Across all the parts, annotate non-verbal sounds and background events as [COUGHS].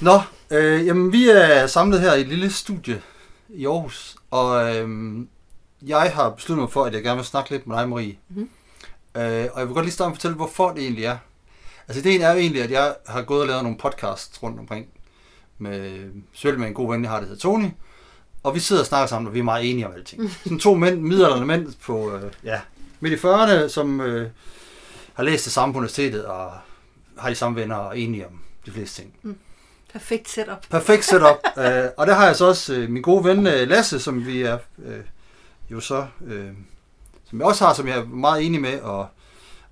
Nå, øh, jamen vi er samlet her i et lille studie i Aarhus, og øh, jeg har besluttet mig for, at jeg gerne vil snakke lidt med dig, Marie. Mm-hmm. Øh, og jeg vil godt lige starte med at fortælle, hvorfor det egentlig er. Altså ideen er jo egentlig, at jeg har gået og lavet nogle podcasts rundt omkring, med, selv med en god ven, jeg har, der hedder Tony, og vi sidder og snakker sammen, og vi er meget enige om alting. Sådan to mænd, middelalderne mænd på, øh, ja, midt i 40'erne, som øh, har læst det samme på universitetet, og har de samme venner og er enige om de fleste ting. Mm. Perfekt setup. Perfekt setup. uh, [LAUGHS] og der har jeg så også uh, min gode ven uh, Lasse, som vi er uh, jo så, uh, som jeg også har, som jeg er meget enig med. Og,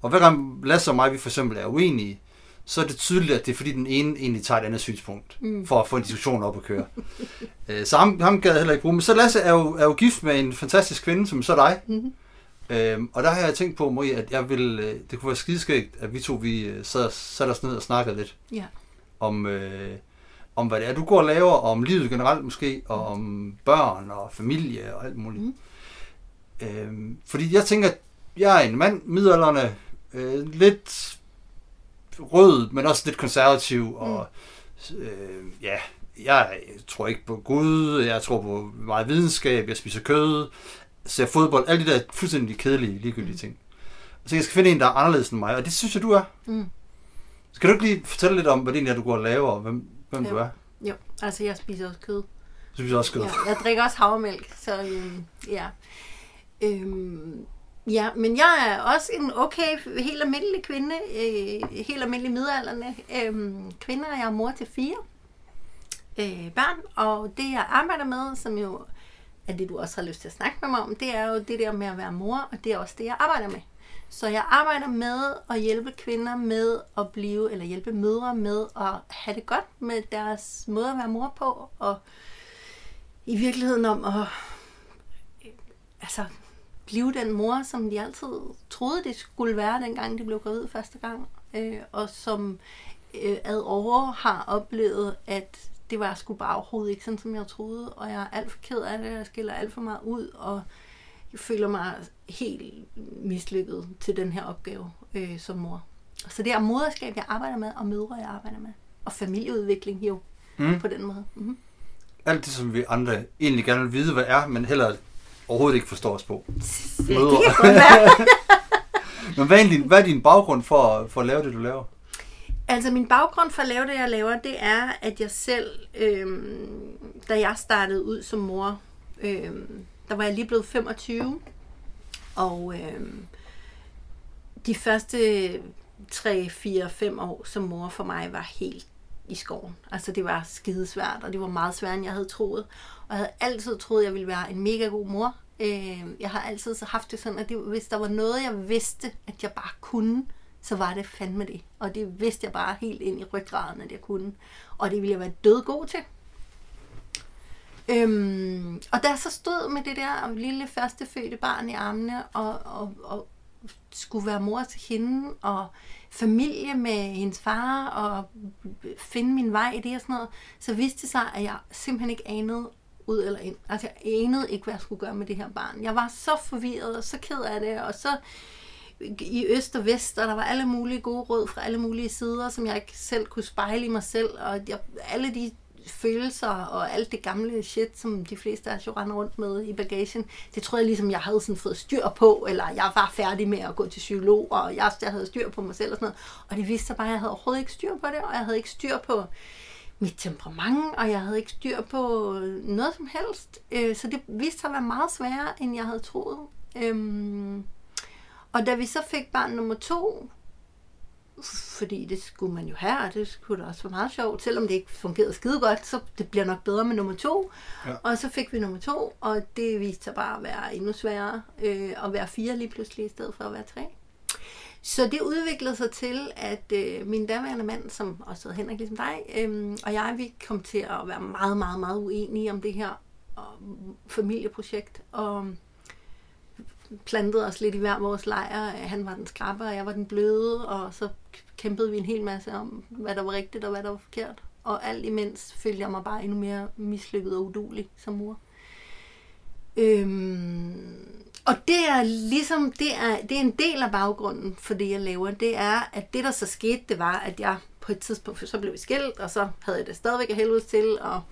og hver gang Lasse og mig, vi for eksempel er uenige, så er det tydeligt, at det er fordi den ene egentlig tager et andet synspunkt, mm. for at få en diskussion op at køre. uh, [LAUGHS] så ham, ham gad jeg heller ikke bruge. Men så Lasse er jo, er jo gift med en fantastisk kvinde, som så dig. Mm-hmm. Øhm, og der har jeg tænkt på, Marie, at jeg vil, øh, det kunne være skideskægt, at vi to vi øh, sad, satte os ned og snakkede lidt Ja. om, øh, om, hvad det er, du går og laver, og om livet generelt måske, og om børn og familie og alt muligt. Mm. Øhm, fordi jeg tænker, at jeg er en mand, middelalderne, øh, lidt rød, men også lidt konservativ, og øh, ja, jeg tror ikke på Gud, jeg tror på meget videnskab, jeg spiser kød, ser fodbold, alle de der fuldstændig kedelige, ligegyldige ting. Så jeg skal finde en, der er anderledes end mig, og det synes jeg, du er. Mm. Skal du ikke lige fortælle lidt om, hvad det egentlig er, du går og laver, og hvem, hvem Jo. du er? Jo, altså jeg spiser også kød. Du synes også kød. Ja, jeg drikker også havremælk, så øhm, ja. Øhm, ja, men jeg er også en okay, helt almindelig kvinde, øh, helt almindelig midalderne øhm, kvinde, og jeg er mor til fire øh, børn, og det jeg arbejder med, som jo er det, du også har lyst til at snakke med mig om, det er jo det der med at være mor, og det er også det, jeg arbejder med. Så jeg arbejder med at hjælpe kvinder med at blive, eller hjælpe mødre med at have det godt med deres måde at være mor på, og i virkeligheden om at altså, blive den mor, som de altid troede, det skulle være, dengang de blev gravid første gang, øh, og som øh, ad over har oplevet, at det var sgu bare overhovedet ikke sådan, som jeg troede, og jeg er alt for ked af det, jeg skiller alt for meget ud, og jeg føler mig helt mislykket til den her opgave øh, som mor. Så det er moderskab, jeg arbejder med, og mødre, jeg arbejder med. Og familieudvikling jo, Mm. på den måde. Mm-hmm. Alt det, som vi andre egentlig gerne vil vide, hvad er, men heller overhovedet ikke forstår os på. Mødre. det kan godt. [LAUGHS] Men hvad er, egentlig, hvad er din baggrund for, for at lave det, du laver? Altså min baggrund for at lave det, jeg laver, det er, at jeg selv, øhm, da jeg startede ud som mor, øhm, der var jeg lige blevet 25, og øh, de første 3, 4, 5 år som mor for mig var helt i skoven. Altså det var skidesvært, og det var meget sværere, end jeg havde troet. Og jeg havde altid troet, at jeg ville være en mega god mor. Øh, jeg har altid så haft det sådan, at det, hvis der var noget, jeg vidste, at jeg bare kunne, så var det fandme det. Og det vidste jeg bare helt ind i ryggraden, at jeg kunne. Og det ville jeg være død god til. Øhm, og da jeg så stod med det der lille førstefødte barn i armene, og, og, og skulle være mor til hende, og familie med hendes far, og finde min vej i det og sådan noget, så vidste det sig, at jeg simpelthen ikke anede ud eller ind. Altså jeg anede ikke, hvad jeg skulle gøre med det her barn. Jeg var så forvirret og så ked af det, og så i øst og vest, og der var alle mulige gode råd fra alle mulige sider, som jeg ikke selv kunne spejle i mig selv, og jeg, alle de følelser og alt det gamle shit, som de fleste af os jo render rundt med i bagagen, det troede jeg ligesom, jeg havde sådan fået styr på, eller jeg var færdig med at gå til psykolog, og jeg, jeg havde styr på mig selv og sådan noget. Og det viste sig bare, at jeg havde overhovedet ikke styr på det, og jeg havde ikke styr på mit temperament, og jeg havde ikke styr på noget som helst. Øh, så det viste sig at være meget sværere, end jeg havde troet. Øhm, Og da vi så fik barn nummer to, fordi det skulle man jo have, og det skulle da også være meget sjovt, selvom det ikke fungerede skide godt, så det bliver nok bedre med nummer to. Ja. Og så fik vi nummer to, og det viste sig bare at være endnu sværere øh, at være fire lige pludselig, i stedet for at være tre. Så det udviklede sig til, at øh, min daværende mand, som også hedder Henrik ligesom dig, øh, og jeg, vi kom til at være meget, meget, meget uenige om det her og, familieprojekt, og plantede os lidt i hver vores lejr. Han var den skrappe, og jeg var den bløde, og så kæmpede vi en hel masse om, hvad der var rigtigt og hvad der var forkert. Og alt imens følte jeg mig bare endnu mere mislykket og udulig som mor. Øhm, og det er ligesom, det er, det er en del af baggrunden for det, jeg laver. Det er, at det, der så skete, det var, at jeg på et tidspunkt, så blev vi skilt, og så havde jeg det stadigvæk af helvede til, og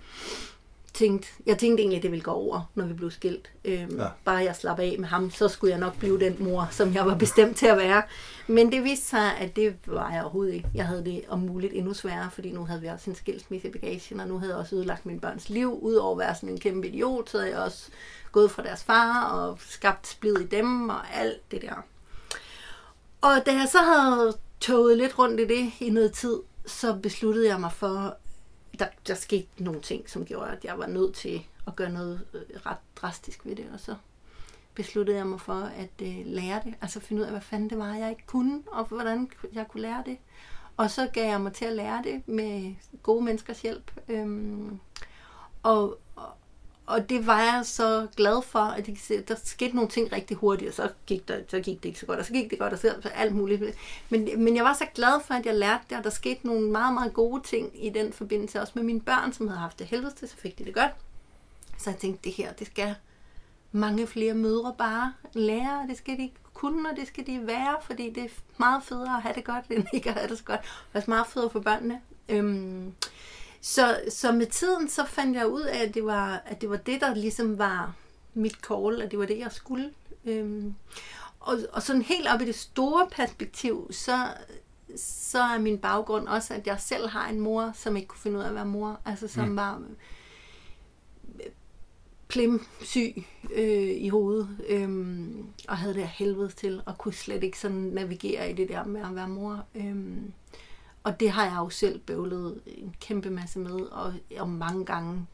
tænkte, jeg tænkte egentlig, at det ville gå over, når vi blev skilt. Øhm, ja. Bare jeg slap af med ham, så skulle jeg nok blive den mor, som jeg var bestemt til at være. Men det viste sig, at det var jeg overhovedet ikke. Jeg havde det om muligt endnu sværere, fordi nu havde vi også en skilsmisse i bagagen, og nu havde jeg også ødelagt min børns liv. Udover at være sådan en kæmpe idiot, så havde jeg også gået fra deres far og skabt splid i dem og alt det der. Og da jeg så havde toget lidt rundt i det i noget tid, så besluttede jeg mig for, der, der skete nogle ting, som gjorde, at jeg var nødt til at gøre noget øh, ret drastisk ved det. Og så besluttede jeg mig for at øh, lære det. Altså finde ud af, hvad fanden det var, jeg ikke kunne, og hvordan jeg kunne lære det. Og så gav jeg mig til at lære det med gode menneskers hjælp. Øhm, og, og det var jeg så glad for, at det, der skete nogle ting rigtig hurtigt, og så gik, der, så gik det ikke så godt, og så gik det godt, og så, så alt muligt. Men, men jeg var så glad for, at jeg lærte det, og der skete nogle meget, meget gode ting i den forbindelse, også med mine børn, som havde haft det helvede til, så fik de det godt. Så jeg tænkte, det her, det skal mange flere mødre bare lære, det skal de kunne, og det skal de være, fordi det er meget federe at have det godt, end ikke at have det så godt. Og det er meget federe for børnene. Øhm, så, så med tiden, så fandt jeg ud af, at det var, at det, var det, der ligesom var mit call, at det var det, jeg skulle. Øhm, og, og sådan helt op i det store perspektiv, så, så er min baggrund også, at jeg selv har en mor, som ikke kunne finde ud af at være mor. Altså som mm. var syg øh, i hovedet, øh, og havde det helvede til, og kunne slet ikke sådan navigere i det der med at være mor. Øh, og det har jeg jo selv bøvlet en kæmpe masse med, og, og mange gange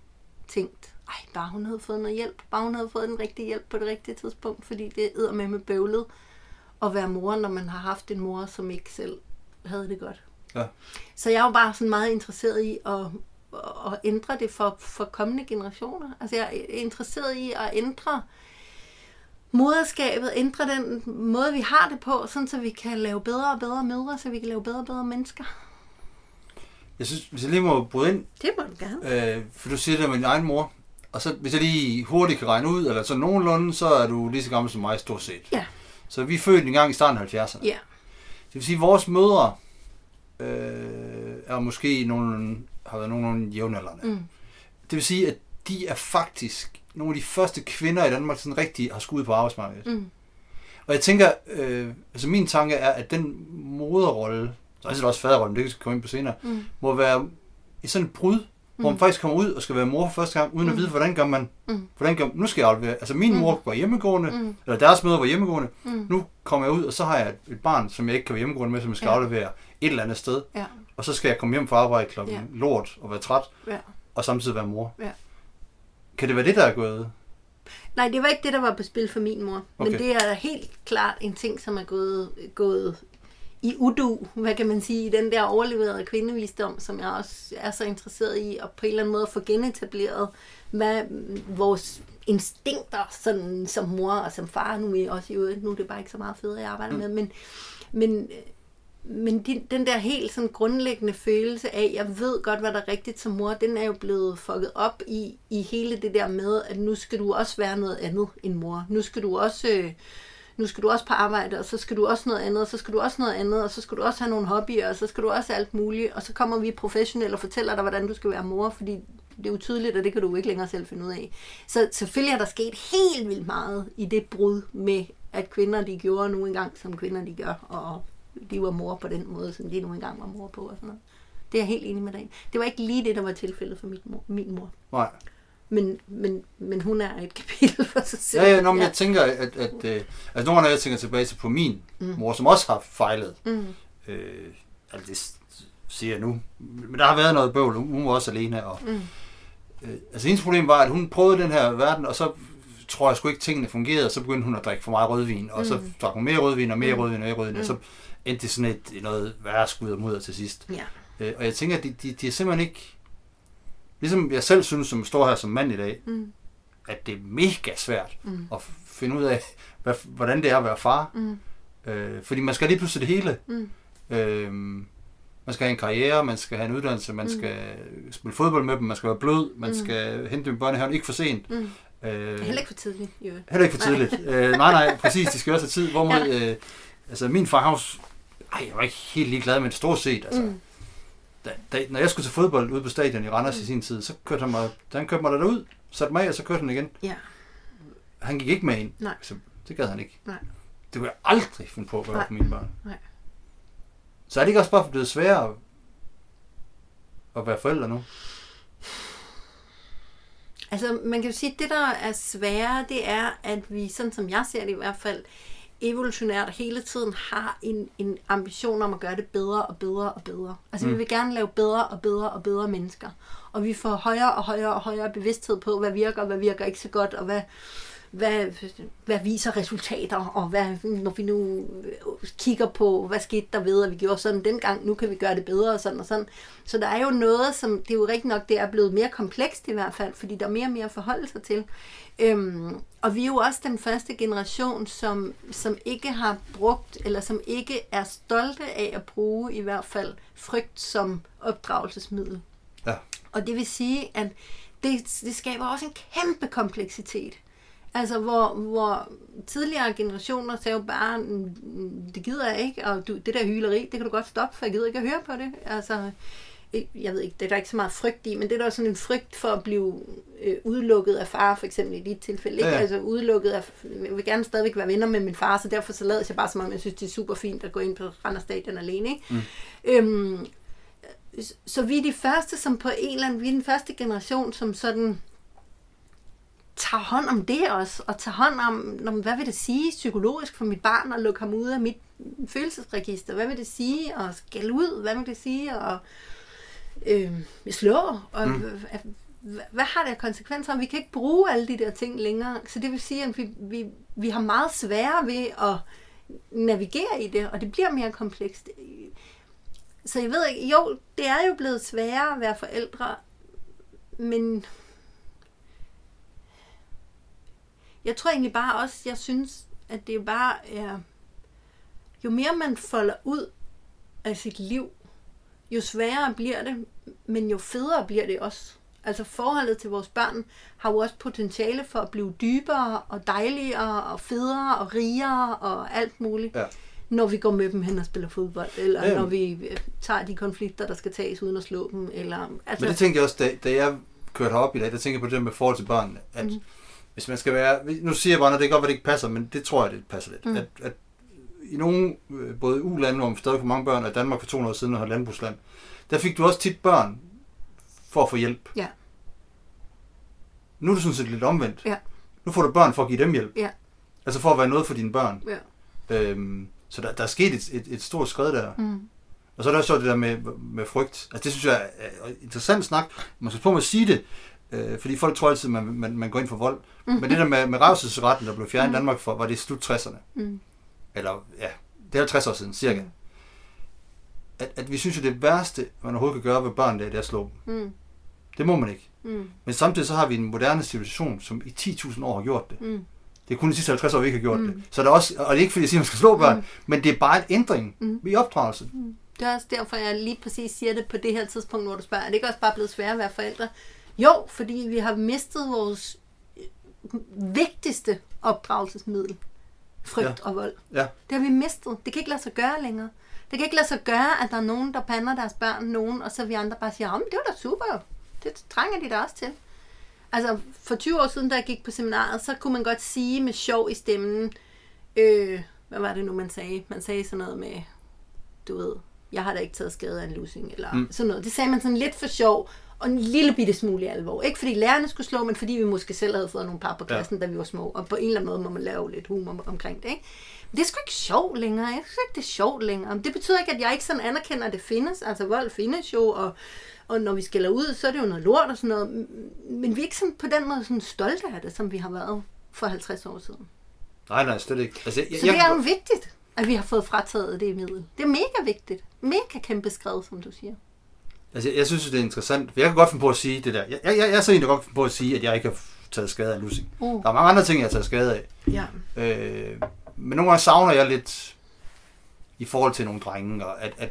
tænkt, ej, bare hun havde fået noget hjælp, bare hun havde fået den rigtige hjælp på det rigtige tidspunkt, fordi det er med med bøvlet at være mor, når man har haft en mor, som ikke selv havde det godt. Ja. Så jeg er jo bare sådan meget interesseret i at, at ændre det for, for kommende generationer. Altså jeg er interesseret i at ændre moderskabet, ændre den måde, vi har det på, sådan så vi kan lave bedre og bedre mødre, så vi kan lave bedre og bedre mennesker. Jeg synes, hvis jeg lige må bryde ind. Det må du gerne. Øh, for du siger det med din egen mor. Og så, hvis jeg lige hurtigt kan regne ud, eller så nogenlunde, så er du lige så gammel som mig, stort set. Ja. Så vi er født en gang i starten af 70'erne. Ja. Det vil sige, at vores mødre øh, er måske nogle, har været nogenlunde jævnaldrende. Mm. Det vil sige, at de er faktisk nogle af de første kvinder i Danmark, sådan rigtig har skudt på arbejdsmarkedet. Mm. Og jeg tænker, øh, altså min tanke er, at den moderrolle, så er det også faderrollen, det kan vi komme ind på senere, mm. må være i sådan et brud, mm. hvor man mm. faktisk kommer ud og skal være mor for første gang, uden mm. at vide, hvordan gør man, mm. hvordan gør, nu skal jeg aflevere, altså min mm. mor var hjemmegående, mm. eller deres møder var hjemmegående, mm. nu kommer jeg ud, og så har jeg et barn, som jeg ikke kan være hjemmegående med, som jeg skal ja. aflevere et eller andet sted, ja. og så skal jeg komme hjem fra arbejde klokken ja. lort og være træt, ja. og samtidig være mor. Ja. Kan det være det, der er gået? Nej, det var ikke det, der var på spil for min mor. Okay. Men det er helt klart en ting, som er gået, gået i udu, hvad kan man sige, i den der overleverede kvindevisdom, som jeg også er så interesseret i, og på en eller anden måde få genetableret, hvad vores instinkter sådan, som mor og som far, nu er også i øvrigt, nu er det bare ikke så meget fedt, jeg arbejder mm. med, men, men men de, den der helt sådan grundlæggende følelse af, jeg ved godt, hvad der er rigtigt som mor, den er jo blevet fucket op i, i hele det der med, at nu skal du også være noget andet end mor. Nu skal du også... Øh, nu skal du også på arbejde, og så skal du også noget andet, og så skal du også noget andet, og så skal du også have nogle hobbyer, og så skal du også alt muligt, og så kommer vi professionelle og fortæller dig, hvordan du skal være mor, fordi det er utydeligt, og det kan du ikke længere selv finde ud af. Så selvfølgelig er der sket helt vildt meget i det brud med, at kvinder de gjorde nu engang, som kvinder de gør, og de var mor på den måde, som de nu engang var mor på og sådan noget. Det er jeg helt enig med dig Det var ikke lige det, der var tilfældet for min mor. Min mor. Nej. Men, men, men hun er et kapitel for sig selv. Ja, ja, nå, men ja. jeg tænker, at, at, at øh, altså nogle af jeg tænker tilbage til på min mm. mor, som også har fejlet. Mm. Øh, altså det siger jeg nu. Men der har været noget bøvl. Hun var også alene. Og, mm. øh, altså hendes problem var, at hun prøvede den her verden, og så tror jeg sgu ikke, tingene fungerede, og så begyndte hun at drikke for meget rødvin, og mm. så drak hun mere rødvin, og mere mm. rødvin, og mere rødvin, mm. og så endte det sådan et, noget værre skud og mudder til sidst. Ja. Øh, og jeg tænker, at de, de, de er simpelthen ikke... Ligesom jeg selv synes, som står her som mand i dag, mm. at det er mega svært mm. at finde ud af, hvad, hvordan det er at være far. Mm. Øh, fordi man skal lige pludselig det hele. Mm. Øh, man skal have en karriere, man skal have en uddannelse, man mm. skal spille fodbold med dem, man skal være blød, man mm. skal hente dem børnehaven, ikke for sent. Mm. Øh, heller ikke for tidligt, jo. Heller ikke for tidligt. øh, nej, nej, præcis, de skal også have tid. Hvorimod, ja. øh, altså min farhavs ej, jeg var ikke helt ligeglad, men stort set, altså. Mm. da, da, når jeg skulle til fodbold ude på stadion i Randers mm. i sin tid, så kørte han mig, da han kørte mig derud, satte mig af, og så kørte han igen. Ja. Han gik ikke med ind. Nej. Så det gad han ikke. Nej. Det kunne jeg aldrig finde på at gøre for mine børn. Nej. Så er det ikke også bare blevet sværere at være forældre nu? Altså, man kan jo sige, at det, der er svære, det er, at vi, sådan som jeg ser det i hvert fald, evolutionært hele tiden har en, en ambition om at gøre det bedre og bedre og bedre. Altså, mm. vi vil gerne lave bedre og bedre og bedre mennesker. Og vi får højere og højere og højere bevidsthed på, hvad virker og hvad virker ikke så godt, og hvad, hvad, hvad viser resultater, og hvad, når vi nu kigger på, hvad skete der ved, at vi gjorde sådan dengang, nu kan vi gøre det bedre, og sådan og sådan. Så der er jo noget, som, det er jo rigtig nok, det er blevet mere komplekst i hvert fald, fordi der er mere og mere at forholde sig til. Øhm, og vi er jo også den første generation, som, som ikke har brugt, eller som ikke er stolte af at bruge i hvert fald frygt som opdragelsesmiddel. Ja. Og det vil sige, at det, det skaber også en kæmpe kompleksitet. Altså, hvor, hvor tidligere generationer sagde jo bare, "Mm, det gider jeg ikke, og du, det der hyleri, det kan du godt stoppe, for jeg gider ikke at høre på det. Altså, jeg ved ikke, det er der ikke så meget frygt i, men det er der sådan en frygt for at blive øh, udelukket af far, for eksempel i dit tilfælde. Ikke? Ja, ja. Altså udelukket af, jeg vil gerne stadigvæk være venner med min far, så derfor så lader jeg bare som om, jeg synes, det er super fint at gå ind på Randers Stadion alene. Ikke? Mm. Øhm, så vi er de første, som på en eller anden, vi er den første generation, som sådan tager hånd om det også, og tager hånd om, om, hvad vil det sige psykologisk for mit barn at lukke ham ud af mit følelsesregister? Hvad vil det sige at skælde ud? Hvad vil det sige at øh, slå? Og, mm. hvad, hvad har det af konsekvenser? Vi kan ikke bruge alle de der ting længere. Så det vil sige, at vi, vi, vi har meget sværere ved at navigere i det, og det bliver mere komplekst. Så jeg ved ikke, jo, det er jo blevet sværere at være forældre, men jeg tror egentlig bare også, jeg synes, at det bare er, jo mere man folder ud af sit liv, jo sværere bliver det, men jo federe bliver det også. Altså forholdet til vores børn har jo også potentiale for at blive dybere og dejligere og federe og rigere og alt muligt. Ja. Når vi går med dem hen og spiller fodbold, eller Ja. når vi øh, tager de konflikter, der skal tages uden at slå dem. Eller, altså, Men det tænkte jeg også, da, da jeg kørte herop i dag, der tænker jeg på det med forhold til børnene, at mm. Hvis man skal være, nu siger jeg bare, når det er godt, at det ikke passer, men det tror jeg, det passer lidt, mm. at, at i nogle, øh, både U-lande, hvor man stadig får mange børn, og i Danmark for 200 år siden, og har landbrugsland, der fik du også tit børn for at få hjælp. Ja. Nu er det sådan set lidt omvendt. Ja. Nu får du børn for at give dem hjælp. Ja. Altså for at være noget for dine børn. Ja. Øhm, så der, der er sket et, et, et stort skridt der. Mm. Og så er der også det der med, med frygt. Altså det synes jeg er interessant snak. Man skal på med at sige det, øh, fordi folk tror altid, man, man, man går ind for vold. Mm. Men det der med, med revselsesretten, der blev fjernet i Danmark for, var det i slut 60'erne. Mm. Eller ja, det er 50 år siden cirka. Mm. At, at vi synes jo, det værste, man overhovedet kan gøre ved børn, det er, det er at slå dem. Mm. Det må man ikke. Mm. Men samtidig så har vi en moderne civilisation, som i 10.000 år har gjort det. Mm. Det er kun de sidste 50 år, vi ikke har gjort Mm. det. Så er der også, og det er ikke fordi, jeg siger, at man skal slå børn, Mm. men det er bare en ændring Mm. i opdragelse. Det er også derfor, jeg lige præcis siger det på det her tidspunkt, hvor du spørger. Er det ikke også bare blevet sværere at være forældre? Jo, fordi vi har mistet vores øh, vigtigste opdragelsesmiddel. Frygt Ja. og vold. Ja. Det har vi mistet. Det kan ikke lade sig gøre længere. Det kan ikke lade sig gøre, at der er nogen, der pander deres børn nogen, og så vi andre bare siger, "Jamen, det var da super. Det trænger de da også til. Altså, for 20 år siden, da jeg gik på seminaret, så kunne man godt sige med sjov i stemmen, øh, hvad var det nu, man sagde? Man sagde sådan noget med, du ved, jeg har da ikke taget skade af en lussing, eller mm. sådan noget. Det sagde man sådan lidt for sjov, og en lille bitte smule i alvor. Ikke fordi lærerne skulle slå, men fordi vi måske selv havde fået nogle par på klassen, ja. da vi var små. Og på en eller anden måde må man lave lidt humor omkring det, ikke? Men det er sgu ikke sjovt længere. Jeg synes ikke, det er sjovt længere. Men det betyder ikke, at jeg ikke sådan anerkender, at det findes. Altså, vold findes jo, og, og når vi skælder ud, så er det jo noget lort og sådan noget. Men vi er ikke sådan på den måde sådan stolte af det, som vi har været for 50 år siden. Nej, nej, slet ikke. Altså, jeg, Så det er jo vigtigt, at vi har fået frataget det middel. Det er mega vigtigt. Mega kæmpe skred, som du siger. Altså, jeg synes, det er interessant. For jeg kan godt finde på at sige det der. Jeg, jeg, jeg er så en, der godt finde på at sige, at jeg ikke har taget skade af lussing. Uh. Der er mange andre ting, jeg har taget skade af. Ja. Øh, men nogle gange savner jeg lidt i forhold til nogle drenge, og at, at,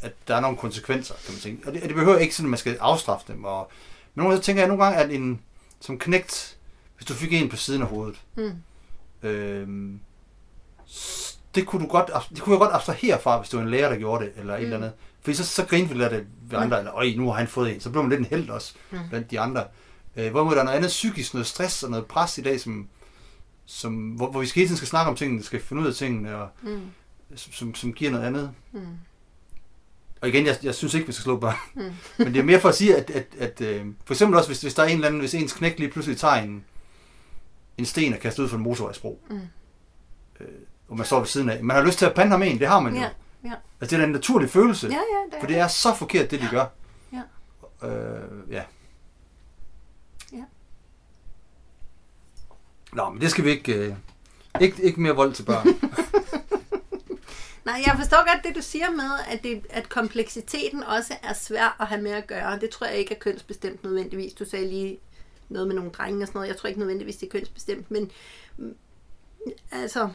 at der er nogle konsekvenser, kan man tænke. Og det, og det behøver ikke sådan, at man skal afstraffe dem. Og, men nogle gange så tænker jeg nogle gange, at en, som knægt, hvis du fik en på siden af hovedet, Mm. øh, det kunne du godt, det kunne jeg godt abstrahere fra, hvis det var en lærer, der gjorde det, eller mm. et eller andet. Fordi så, så grinte vi lidt af det ved andre, eller øj, nu har han fået en. Så blev man lidt en held også, mm. blandt de andre. Øh, hvorimod der er noget andet psykisk, noget stress og noget pres i dag, som, som, hvor, hvor vi skal hele tiden skal snakke om tingene, skal finde ud af tingene, og, mm. som, som, som giver noget andet. Mm. Og igen, jeg, jeg synes ikke, vi skal slå børn. Mm. [LAUGHS] Men det er mere for at sige, at, at, at øh, for eksempel også, hvis, hvis der er en eller anden, hvis ens knæk lige pludselig tager en, en sten og kaster ud fra en motorvejsbro, mm. øh, og man står ved siden af. Man har lyst til at pande ham en, det har man jo. Ja, ja. Altså, det er en naturlig følelse. Ja, ja, det er for det er så forkert, det de gør. Ja. Øh, ja. Ja. Nå, men det skal vi ikke... Øh, ikke, ikke mere vold til børn. [LAUGHS] Nej, jeg forstår godt det, du siger med, at, det, at kompleksiteten også er svær at have med at gøre. Det tror jeg ikke er kønsbestemt nødvendigvis. Du sagde lige noget med nogle drenge og sådan noget. Jeg tror ikke nødvendigvis, det er kønsbestemt. Men mm, altså,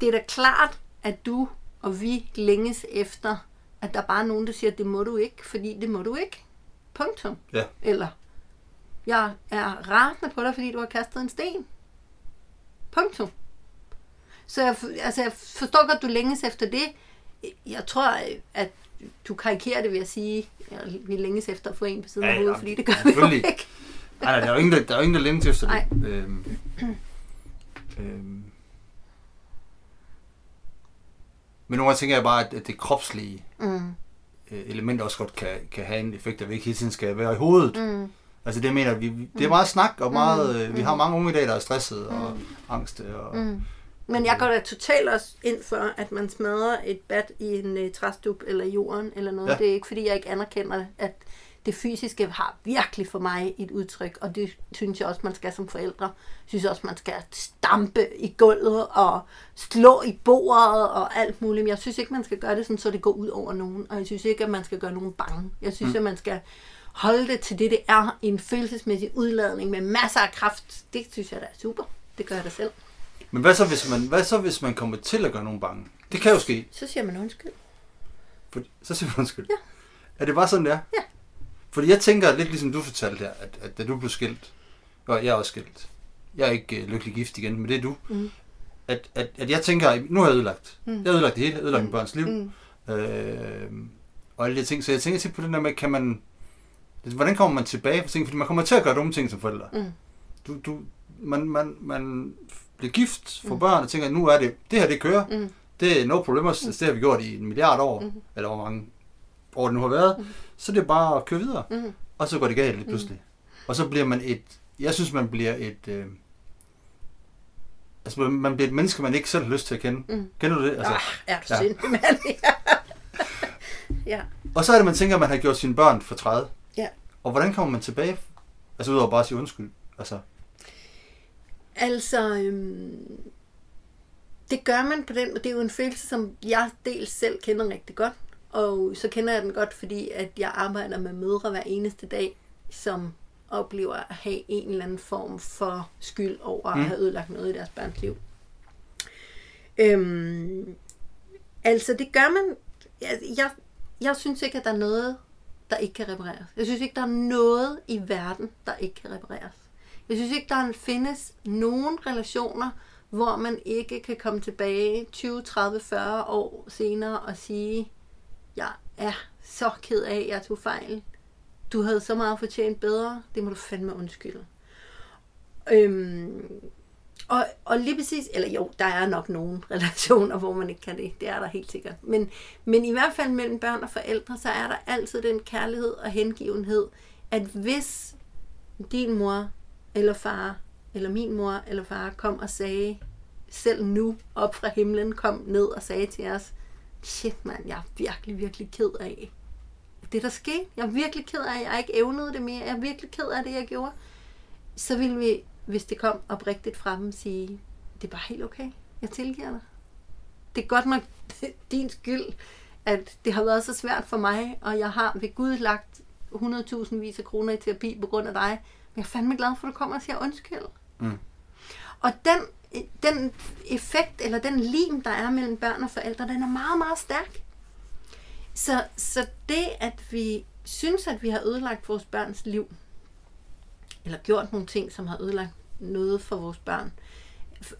det er da klart, at du og vi længes efter, at der bare er nogen, der siger, det må du ikke, fordi det må du ikke. Punktum. Ja. Eller, jeg er rasende på dig, fordi du har kastet en sten. Punktum. Så jeg, altså, jeg forstår godt, du længes efter det. Jeg tror, at du karikerer det ved at sige, at vi længes efter at få en på siden ja, af hovedet, fordi det gør vi jo ikke. Nej, nej, der er jo ingen, der, der, er ingen, der længes efter det. Øhm, øhm. Men nogle gange tænker jeg bare, at det kropslige mm. Øh, element også godt kan, kan have en effekt, at vi ikke hele tiden skal være i hovedet. Mm. Altså det mener vi, det er meget snak, og meget, mm. Øh, vi har mange unge i dag, der er stresset og mm. angste. Og, mm. Men jeg går da totalt også ind for, at man smadrer et bat i en uh, træstup eller jorden eller noget. Ja. Det er ikke, fordi jeg ikke anerkender, at det fysiske har virkelig for mig et udtryk, og det synes jeg også, man skal som forældre. Jeg synes også, man skal stampe i gulvet og slå i bordet og alt muligt. Men jeg synes ikke, man skal gøre det sådan, så det går ud over nogen. Og jeg synes ikke, at man skal gøre nogen bange. Jeg synes, mm. at man skal holde det til det, det er. En følelsesmæssig udladning med masser af kraft. Det synes jeg, der er super. Det gør jeg da selv. Men hvad så, hvis man, hvad så, hvis man kommer til at gøre nogen bange? Det kan jo ske. Så siger man undskyld. For, så siger man undskyld? Ja. Er det bare sådan, det er? Ja. Fordi jeg tænker lidt ligesom du fortalte her, at, at da du blev skilt, og jeg er også skilt, jeg er ikke uh, lykkelig gift igen, men det er du, mm. at, at, at jeg tænker, nu har jeg ødelagt. Mm. Jeg har ødelagt det hele, jeg har ødelagt mm. min børns liv, mm. øh, og alle de ting. Så jeg tænker tit på den der med, kan man, hvordan kommer man tilbage på ting? Fordi man kommer til at gøre dumme ting som forældre. Mm. Du, du, man, man, man bliver gift, får mm. børn og tænker, nu er det, det her det kører. Mm. Det er no problemer, mm. det har vi gjort i en milliard år, mm. eller hvor mange år det nu har været. Mm. Så det er bare at køre videre. Mm. Og så går det galt lige pludselig. Mm. Og så bliver man et, jeg synes man bliver et, øh, altså man bliver et menneske, man ikke selv har lyst til at kende. Mm. Kender du det? Altså, ah, er du ja. sindssygt, mand? [LAUGHS] ja. Og så er det, man tænker, at man har gjort sine børn for træde. Ja. Og hvordan kommer man tilbage? Altså udover bare at sige undskyld. Altså. Altså, øhm, det gør man på den, og det er jo en følelse, som jeg dels selv kender rigtig godt, og så kender jeg den godt, fordi at jeg arbejder med mødre hver eneste dag, som oplever at have en eller anden form for skyld over mm. at have ødelagt noget i deres børns liv. Øhm, altså, det gør man... Jeg, jeg, jeg synes ikke, at der er noget, der ikke kan repareres. Jeg synes ikke, der er noget i verden, der ikke kan repareres. Jeg synes ikke, der findes nogen relationer, hvor man ikke kan komme tilbage 20, 30, 40 år senere og sige, jeg er så ked af, at jeg tog fejl. Du havde så meget fortjent bedre. Det må du fandme undskylde. Øhm, og, og lige præcis, eller jo, der er nok nogle [LAUGHS] relationer, hvor man ikke kan det. Det er der helt sikkert. Men, men i hvert fald mellem børn og forældre, så er der altid den kærlighed og hengivenhed, at hvis din mor eller far, eller min mor eller far kom og sagde, selv nu op fra himlen, kom ned og sagde til os, shit mand, jeg er virkelig, virkelig ked af det, der skete. Jeg er virkelig ked af, at jeg ikke evnede det mere. Jeg er virkelig ked af det, jeg gjorde. Så ville vi, hvis det kom oprigtigt frem, sige, det er bare helt okay. Jeg tilgiver dig. Det er godt nok [LAUGHS] din skyld, at det har været så svært for mig, og jeg har ved Gud lagt 100.000 vis af kroner i terapi på grund af dig. Men jeg er fandme glad for, at du kommer og siger undskyld. Mm. Og den, den effekt, eller den lim, der er mellem børn og forældre, den er meget, meget stærk. Så, så det, at vi synes, at vi har ødelagt vores børns liv, eller gjort nogle ting, som har ødelagt noget for vores børn,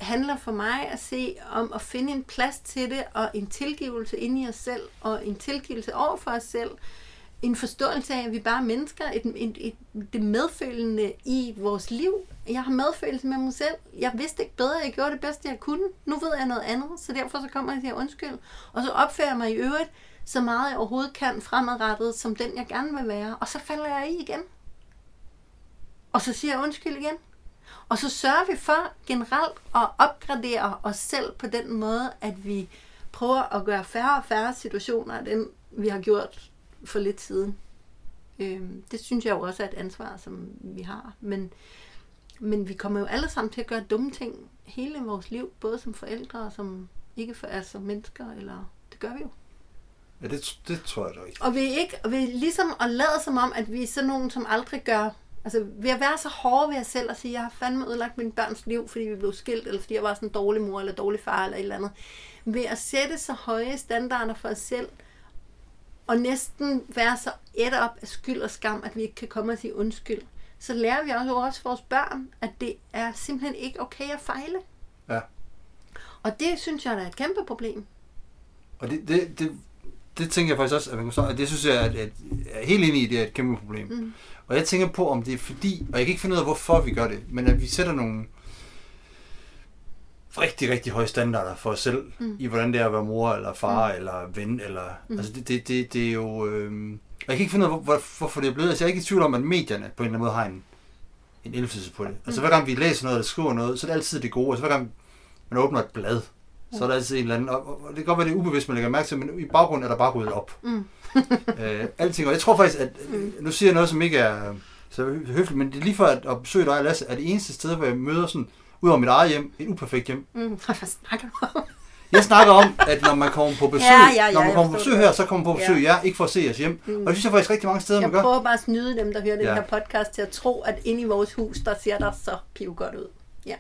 handler for mig at se om at finde en plads til det, og en tilgivelse inde i os selv, og en tilgivelse over for os selv, en forståelse af, at vi bare er mennesker, et, et, et, det medfølende i vores liv. Jeg har medfølelse med mig selv. Jeg vidste ikke bedre, jeg gjorde det bedste, jeg kunne. Nu ved jeg noget andet, så derfor så kommer jeg til at undskylde. Og så opfører jeg mig i øvrigt så meget jeg overhovedet kan fremadrettet, som den jeg gerne vil være. Og så falder jeg i igen. Og så siger jeg undskyld igen. Og så sørger vi for generelt at opgradere os selv på den måde, at vi prøver at gøre færre og færre situationer af dem, vi har gjort for lidt siden. Øhm, det synes jeg jo også er et ansvar, som vi har. Men, men vi kommer jo alle sammen til at gøre dumme ting hele vores liv, både som forældre og som ikke for, altså mennesker, eller det gør vi jo. Ja, det, det tror jeg da ikke. Og vi ikke, og vi ligesom at lade som om, at vi er sådan nogen, som aldrig gør Altså ved at være så hårde ved os selv og sige, jeg har fandme ødelagt min børns liv, fordi vi blev skilt, eller fordi jeg var sådan en dårlig mor, eller dårlig far, eller et eller andet. Ved at sætte så høje standarder for os selv, og næsten være så et op af skyld og skam, at vi ikke kan komme og sige undskyld, så lærer vi også, også vores børn, at det er simpelthen ikke okay at fejle. Ja. Og det synes jeg, der er et kæmpe problem. Og det, det, det, det tænker jeg faktisk også, at, man kan så, at det synes jeg, at, at jeg er helt enig i, det er et kæmpe problem. Mm. Og jeg tænker på, om det er fordi, og jeg kan ikke finde ud af, hvorfor vi gør det, men at vi sætter nogle rigtig, rigtig høje standarder for os selv, mm. i hvordan det er at være mor, eller far, mm. eller ven, eller... Mm. Altså, det, det, det, det er jo... Øh, jeg kan ikke finde ud af, hvor, hvorfor det er blevet. Altså, jeg er ikke i tvivl om, at medierne på en eller anden måde har en, en indflydelse på det. Altså, mm. hver gang vi læser noget, eller skriver noget, så er det altid det gode. Altså, hver gang man åbner et blad, så er der altid en eller anden... Og, og det kan godt være, det er ubevidst, man lægger mærke til, men i baggrunden er der bare ryddet op. Mm. [LAUGHS] øh, alting. Og jeg tror faktisk, at... Mm. Nu siger jeg noget, som ikke er så høfligt, men det er lige for at, at besøge dig, Lasse, er det eneste sted, hvor jeg møder sådan, ud over mit eget hjem, et uperfekt hjem. Mm, [LAUGHS] hvad snakker du om? Jeg snakker om, at når man kommer på besøg, ja, ja, ja, når man kommer på besøg her, så kommer man på besøg ja. jer, ikke for at se os hjem. Mm. Og det synes jeg faktisk rigtig mange steder, jeg man gør. Jeg prøver bare at snyde dem, der hører ja. den her podcast, til at tro, at inde i vores hus, der ser der så piv godt ud. Ja.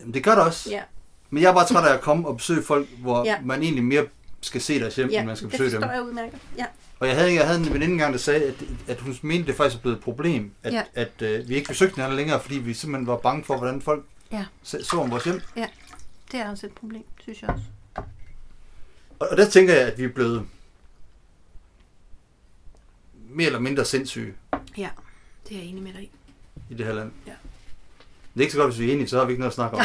Jamen, det gør det også. Ja. Men jeg er bare træt af at komme og besøge folk, hvor ja. man egentlig mere skal se deres hjem, ja, end man skal besøge dem. Ja, det forstår jeg udmærket. Ja. Og jeg havde, jeg havde en veninde engang, der sagde, at, at hun mente, det faktisk er blevet et problem, at, ja. at, at uh, vi ikke besøgte hinanden længere, fordi vi simpelthen var bange for, hvordan folk ja. så, så om vores hjem. Ja, det er også et problem, synes jeg også. Og, og der tænker jeg, at vi er blevet mere eller mindre sindssyge. Ja, det er jeg enig med dig i. I det her land. Ja. Det er ikke så godt, hvis vi er enige, så har vi ikke noget at snakke om.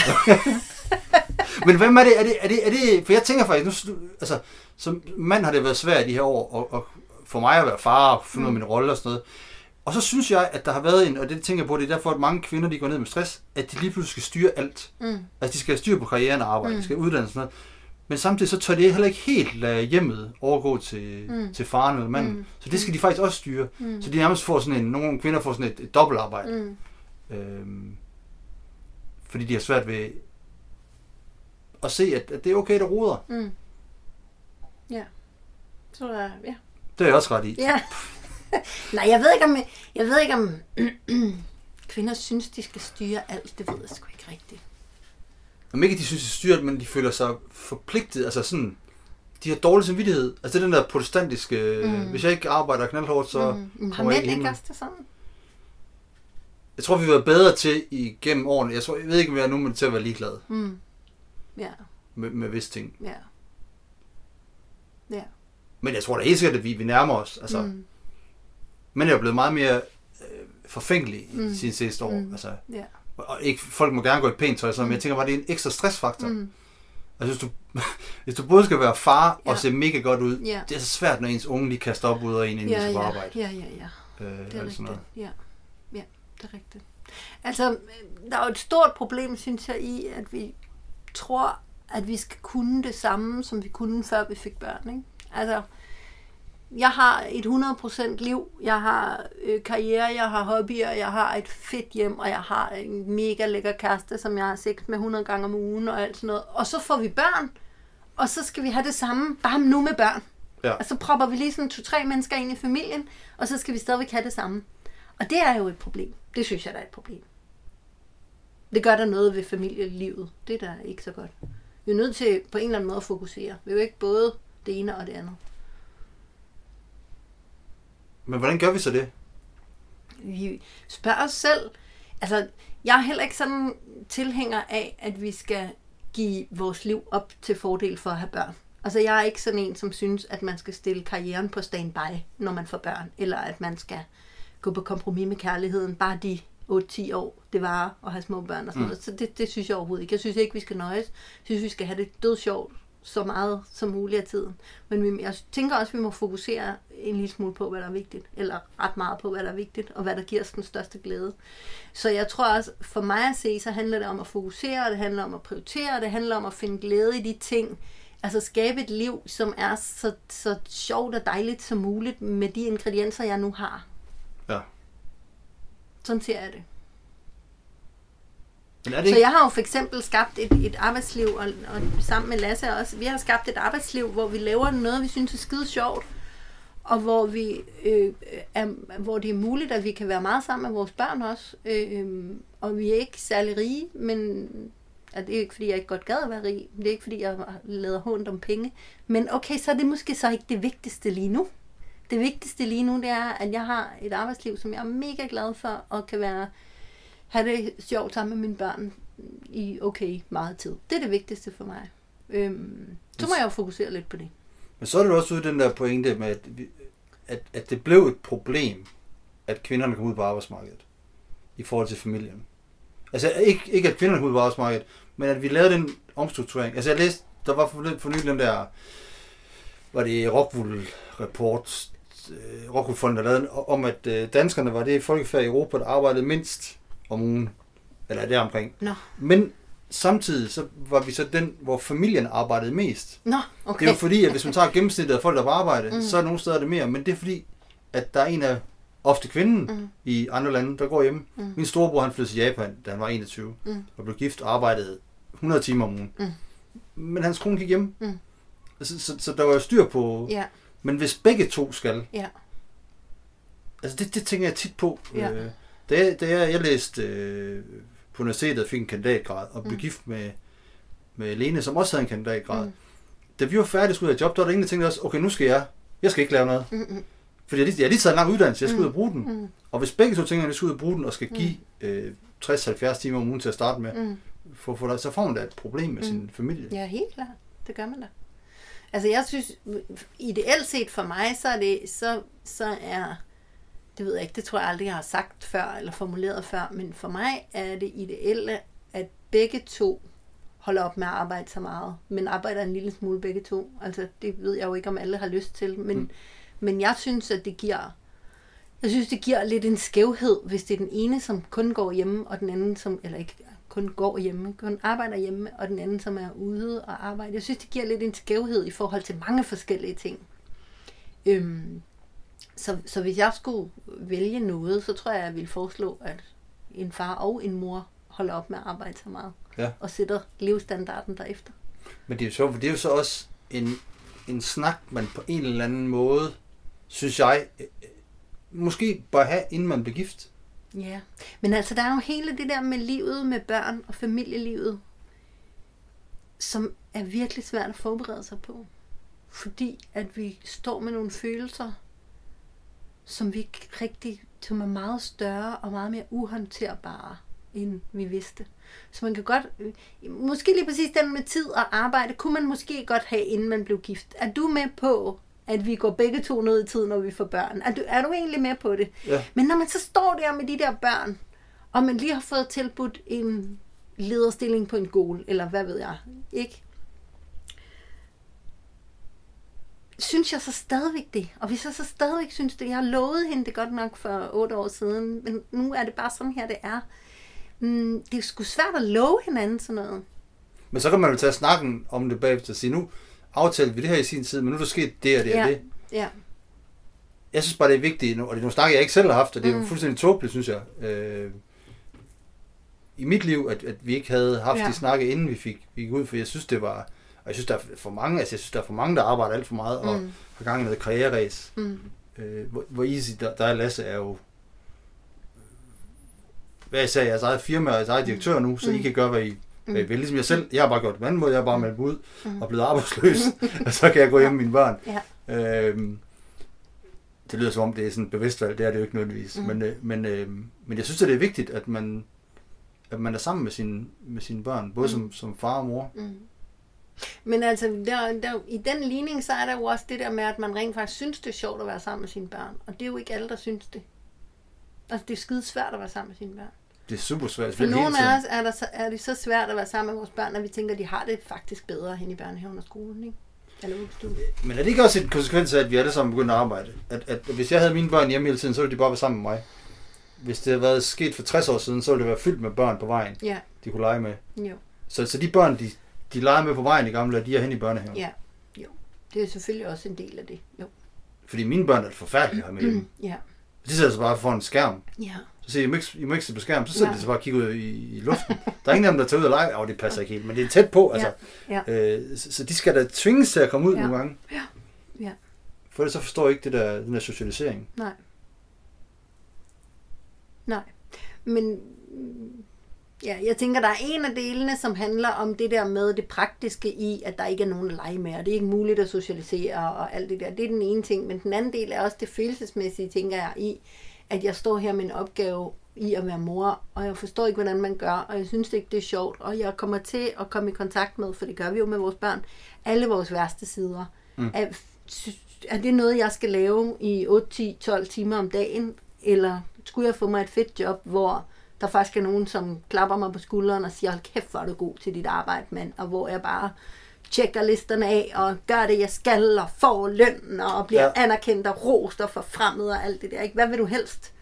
[LAUGHS] Men hvem er det? Er det, er det, er det for jeg tænker faktisk, nu, altså, som mand har det været svært i de her år, og, og for mig at være far og finde ud af mm. min rolle og sådan noget. Og så synes jeg, at der har været en, og det tænker jeg på, det er derfor, at mange kvinder de går ned med stress, at de lige pludselig skal styre alt. Mm. Altså de skal styre på karrieren og arbejde, mm. de skal uddanne sådan noget. Men samtidig så tør de heller ikke helt lade hjemmet overgå til, mm. til faren eller manden. Mm. Så det skal de faktisk også styre. Mm. Så de nærmest får sådan en, nogle kvinder får sådan et, et dobbeltarbejde. Mm. Øhm, fordi de har svært ved at se, at, at det er okay, der ruder. Mm. Ja. Så er ja. Det er jeg også ret i. Ja. [LAUGHS] Nej, jeg ved ikke om, jeg ved ikke om [CLEARS THROAT] kvinder synes, de skal styre alt. Det ved jeg sgu ikke rigtigt. Om ikke de synes, de styrer men de føler sig forpligtet. Altså sådan, de har dårlig samvittighed. Altså det er den der protestantiske, mm. hvis jeg ikke arbejder knaldhårdt, så mm. kommer jeg ikke ikke også det sådan? Jeg tror, vi har været bedre til igennem årene. Jeg, tror, jeg ved ikke, om vi er nu til at være ligeglade. Mm. Ja. Med, med visse ting. Ja. Ja. Men jeg tror da helt sikkert, at vi, vi nærmer os. Altså, mm. Men jeg er blevet meget mere øh, forfængelig i mm. sine sidste år. Mm. Altså, ja. Og ikke, folk må gerne gå i pænt tøj, så, mm. men jeg tænker bare, det er en ekstra stressfaktor. Mm. Altså, hvis du, [LAUGHS] hvis du både skal være far ja. og se mega godt ud, ja. det er så svært, når ens unge lige kaster op ud af en, inden ja, de skal ja. arbejde. Ja, ja, ja. Øh, det er rigtigt. Ja. ja, det er rigtigt. Altså, der er jo et stort problem, synes jeg, i, at vi tror, at vi skal kunne det samme, som vi kunne, før vi fik børn. Ikke? Altså, jeg har et 100% liv, jeg har øh, karriere, jeg har hobbyer, jeg har et fedt hjem, og jeg har en mega lækker kæreste, som jeg har sex med 100 gange om ugen og alt sådan noget. Og så får vi børn, og så skal vi have det samme, bare nu med børn. Ja. Og så propper vi lige sådan to-tre mennesker ind i familien, og så skal vi stadigvæk have det samme. Og det er jo et problem. Det synes jeg, der er et problem. Det gør der noget ved familielivet. Det er da ikke så godt. Vi er nødt til på en eller anden måde at fokusere. Vi er jo ikke både det ene og det andet. Men hvordan gør vi så det? Vi spørger os selv. Altså, jeg er heller ikke sådan tilhænger af, at vi skal give vores liv op til fordel for at have børn. Altså jeg er ikke sådan en, som synes, at man skal stille karrieren på standby, når man får børn, eller at man skal gå på kompromis med kærligheden, bare de 8-10 år, det var at have små børn og sådan mm. noget. Så det, det synes jeg overhovedet ikke. Jeg synes ikke, vi skal nøjes. Jeg synes, vi skal have det død sjovt så meget som muligt af tiden. Men vi, jeg tænker også, at vi må fokusere en lille smule på, hvad der er vigtigt. Eller ret meget på, hvad der er vigtigt, og hvad der giver os den største glæde. Så jeg tror også, for mig at se, så handler det om at fokusere, og det handler om at prioritere, og det handler om at finde glæde i de ting, altså skabe et liv, som er så, så sjovt og dejligt som muligt med de ingredienser, jeg nu har. Ja. Sådan ser jeg det. Men er det Så jeg har jo for eksempel skabt et, et arbejdsliv, og, og sammen med Lasse også, vi har skabt et arbejdsliv, hvor vi laver noget, vi synes er skide sjovt, og hvor, vi, øh, er, hvor det er muligt, at vi kan være meget sammen med vores børn også. Øh, og vi er ikke særlig rige, men at det er ikke, fordi jeg ikke godt gad at være rig. Det er ikke, fordi jeg lader hånd om penge. Men okay, så er det måske så ikke det vigtigste lige nu. Det vigtigste lige nu, det er, at jeg har et arbejdsliv, som jeg er mega glad for, og kan være have det sjovt sammen med mine børn i okay meget tid. Det er det vigtigste for mig. Øhm, så må jeg jo fokusere lidt på det. Men så er det også ude i den der pointe med, at, vi, at, at det blev et problem, at kvinderne kom ud på arbejdsmarkedet i forhold til familien. Altså ikke, ikke at kvinderne kom ud på arbejdsmarkedet, men at vi lavede den omstrukturering. Altså jeg læste, der var for, for nylig den der, var det Rockwool Report, øh, Rockwool Fonden, der lavede om, at øh, danskerne var det folkefærd i Europa, der arbejdede mindst om ugen, eller deromkring. Nå, Men samtidig så var vi så den, hvor familien arbejdede mest. Nå Okay. Det er jo fordi, at hvis man tager gennemsnittet af folk, der er på arbejde, Mm. så er nogle steder det mere. Men det er fordi, at der er en af ofte kvinden Mm. i andre lande, der går hjemme. Mm. Min storebror, han flyttede til Japan, da han var 21, Mm. og blev gift og arbejdede 100 timer om ugen. Mm. Men hans kone gik hjem. Mm. Så, så, så der var jo styr på... Ja, Men hvis begge to skal, ja. altså det, det tænker jeg tit på. Ja. Øh, da, jeg, da jeg, jeg læste øh, på universitetet og fik en kandidatgrad, og blev Mm. mm. gift med, med Lene, som også havde en kandidatgrad. Mm. Mm. Da vi var færdige skulle ud af job, der var der ingen, der tænkte også, okay, nu skal jeg, jeg skal ikke lave noget. Mm, mm, Fordi jeg, lige- jeg har lige taget en lang uddannelse, jeg skal Mm. ud og bruge den. mm, Og hvis begge to tænker, at jeg skal ud og bruge den, og skal give øh, 60-70 timer om ugen til at starte med, mm. for, for, så får man da et problem med Mm. sin familie. Ja, helt klart. Det gør man da. Altså jeg synes, ideelt set for mig, så er det, så, så er, det ved jeg ikke, det tror jeg aldrig, jeg har sagt før, eller formuleret før, men for mig er det ideelle, at begge to holder op med at arbejde så meget, men arbejder en lille smule begge to. Altså det ved jeg jo ikke, om alle har lyst til, men, mm. Men jeg synes, at det giver, jeg synes, det giver lidt en skævhed, hvis det er den ene, som kun går hjemme, og den anden, som, eller ikke kun går hjemme, kun arbejder hjemme, og den anden, som er ude og arbejder. Jeg synes, det giver lidt en skævhed i forhold til mange forskellige ting. Øhm, så, så hvis jeg skulle vælge noget, så tror jeg, jeg ville foreslå, at en far og en mor holder op med at arbejde så meget, Ja. og sætter levestandarden derefter. Men det er jo, så, det er jo så også en, en snak, man på en eller anden måde, synes jeg, øh, øh, måske bør have, inden man bliver gift. Ja, men altså der er jo hele det der med livet med børn og familielivet, som er virkelig svært at forberede sig på. Fordi at vi står med nogle følelser, som vi ikke rigtig, som er meget større og meget mere uhåndterbare, end vi vidste. Så man kan godt, øh, måske lige præcis den med tid og arbejde, kunne man måske godt have, inden man blev gift. Er du med på, at vi går begge to ned i tid, når vi får børn? Er du, er du egentlig med på det? Ja. Men når man så står der med de der børn, og man lige har fået tilbudt en lederstilling på en skole, eller hvad ved jeg, ikke? Synes jeg så stadigvæk det. Og hvis jeg så stadigvæk synes det, jeg har lovet hende det godt nok for otte år siden, men nu er det bare sådan her, det er. Mm, det er sgu svært at love hinanden sådan noget. Men så kan man jo tage snakken om det bagefter og sige, nu aftalte vi det her i sin tid, men nu er der sket det og det Ja. og det. Ja. Jeg synes bare, det er vigtigt, og det er nogle snakker, jeg ikke selv har haft, og det er Mm. jo fuldstændig tåbeligt, synes jeg. Øh, I mit liv, at, at vi ikke havde haft ja. de snakke, inden vi fik, vi gik ud, for jeg synes, det var, og jeg synes, der er for mange, altså jeg synes, der er for mange, der arbejder alt for meget, og Mm. har gang i noget karriereræs. Mm. Øh, hvor, hvor easy der, der er Lasse er jo, hvad jeg sagde, jeres eget firma og jeres eget direktør nu, så Mm. I kan gøre, hvad I, Mm. hvad I vil. Ligesom jeg selv, jeg har bare gjort det på en anden måde, jeg har bare meldt mig ud Mm. og blevet arbejdsløs, [LAUGHS] og så kan jeg gå hjem med mine børn. Ja. Øhm, det lyder som om, det er sådan et bevidst valg, det er det jo ikke nødvendigvis. Mm. Mm. Men, øh, men, øh, men jeg synes, at det er vigtigt, at man, at man er sammen med sine, med sine børn, både mm. som, som far og mor. Mm. Men altså, der, der, i den ligning, så er der jo også det der med, at man rent faktisk synes, det er sjovt at være sammen med sine børn. Og det er jo ikke alle, der synes det. Altså, det er skide svært at være sammen med sine børn. Det er super svært. For nogle af os er, der, så, er det så svært at være sammen med vores børn, at vi tænker, at de har det faktisk bedre hen i børnehaven og skolen, ikke? Eller Men er det ikke også en konsekvens af, at vi alle sammen begynder at arbejde? At, at hvis jeg havde mine børn hjemme hele tiden, så ville de bare være sammen med mig. Hvis det havde været sket for 60 år siden, så ville det være fyldt med børn på vejen, ja. de kunne lege med. Jo. Så, så de børn, de, de leger med på vejen i gamle, de er hen i børnehaven. Ja, jo. Det er selvfølgelig også en del af det, jo. Fordi mine børn er forfærdelige her med hjemme. [CLEARS THROAT] ja. De sidder så bare foran en skærm. Ja. Så siger I, må ikke, I må ikke se på skærm. Så sidder ja. de så bare og kigger ud i, i luften. Der er ingen af dem, der tager ud og leger. Åh, oh, det passer ikke helt, men det er tæt på. Altså. Ja. Ja. Øh, så, så, de skal da tvinges til at komme ud ja. nogle gange. Ja. ja. For ellers så forstår jeg ikke det der, den der socialisering. Nej. Nej. Men Ja, jeg tænker, der er en af delene, som handler om det der med det praktiske i, at der ikke er nogen at lege med, og det er ikke muligt at socialisere og alt det der. Det er den ene ting, men den anden del er også det følelsesmæssige, tænker jeg, i, at jeg står her med en opgave i at være mor, og jeg forstår ikke, hvordan man gør, og jeg synes ikke, det er sjovt, og jeg kommer til at komme i kontakt med, for det gør vi jo med vores børn, alle vores værste sider. Mm. Er, er det noget, jeg skal lave i 8, 10, 12 timer om dagen, eller skulle jeg få mig et fedt job, hvor der faktisk er nogen, som klapper mig på skulderen og siger, hold kæft, hvor er du god til dit arbejde, mand, og hvor jeg bare tjekker listerne af, og gør det, jeg skal, og får løn, og bliver ja. anerkendt og rost og forfremmet og alt det der. Ikke? Hvad vil du helst?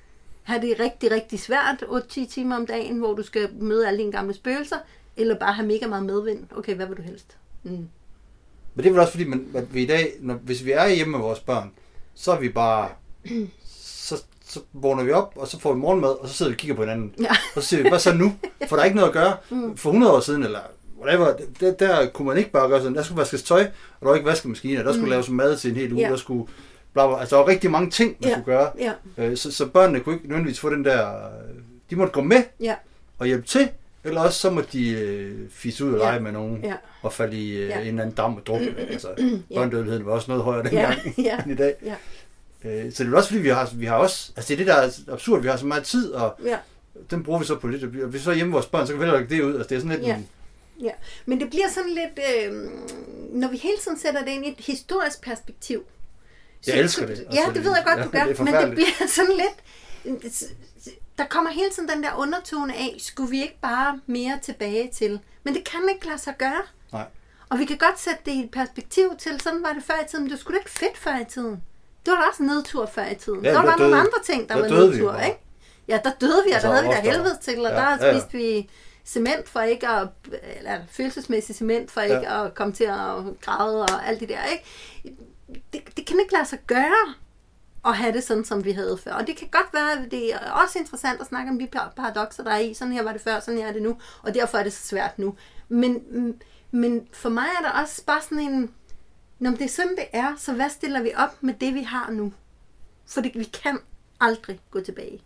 Har det rigtig, rigtig svært 8-10 timer om dagen, hvor du skal møde alle dine gamle spøgelser, eller bare have mega meget medvind? Okay, hvad vil du helst? Mm. Men det er vel også fordi, man, at vi i dag, når, hvis vi er hjemme med vores børn, så er vi bare [CLEARS THROAT] så, vågner vi op, og så får vi morgenmad, og så sidder vi og kigger på hinanden. Ja. Og så siger vi, hvad så nu? For der er ikke noget at gøre. [LAUGHS] Mm. For 100 år siden, eller whatever, der, der kunne man ikke bare gøre sådan. Der skulle vaskes tøj, og der var ikke vaskemaskiner. Der skulle mm. laves mad til en hel uge. Ja. Der skulle bla, bla. Altså, der var rigtig mange ting, man ja. skulle gøre. Ja. Øh, så, så børnene kunne ikke nødvendigvis få den der... De måtte gå med ja. og hjælpe til, eller også så må de øh, fisse ud og lege ja. med nogen, ja. og falde i øh, ja. en eller anden dam og drukke. altså, [CLEARS THROAT] børnedødeligheden var også noget højere dengang ja. [LAUGHS] end i dag. Ja. Øh, så det er også fordi, vi har, vi har også, altså det er det, der er absurd, vi har så meget tid, og ja. den bruger vi så på lidt, og hvis vi så er hjemme vores børn, så kan vi heller lægge det ud, altså det er sådan lidt ja. en, Ja, men det bliver sådan lidt, øh, når vi hele tiden sætter det ind i et historisk perspektiv. Så, jeg elsker det. Altså, ja, det ved jeg godt, ja, du gør, det men det bliver [LAUGHS] sådan lidt, der kommer hele tiden den der undertone af, skulle vi ikke bare mere tilbage til? Men det kan ikke lade sig gøre. Nej. Og vi kan godt sætte det i et perspektiv til, sådan var det før i tiden, men det skulle ikke fedt før i tiden. Det var da også en nedtur før i tiden. Ja, der, der var døde, nogle andre ting, der, der var nedtur, vi ikke? Ja, der døde vi, og altså, der havde vi da helvede til, og ja, der ja. spiste vi cement for ikke at, eller følelsesmæssig cement for ikke ja. at komme til at græde og alt det der, ikke? Det, det kan ikke lade sig gøre at have det sådan, som vi havde før. Og det kan godt være, at det er også interessant at snakke om de paradoxer, der er i. Sådan her var det før, sådan her er det nu, og derfor er det så svært nu. Men, men for mig er der også bare sådan en, når det er sådan, det er, så hvad stiller vi op med det, vi har nu? For det, vi kan aldrig gå tilbage.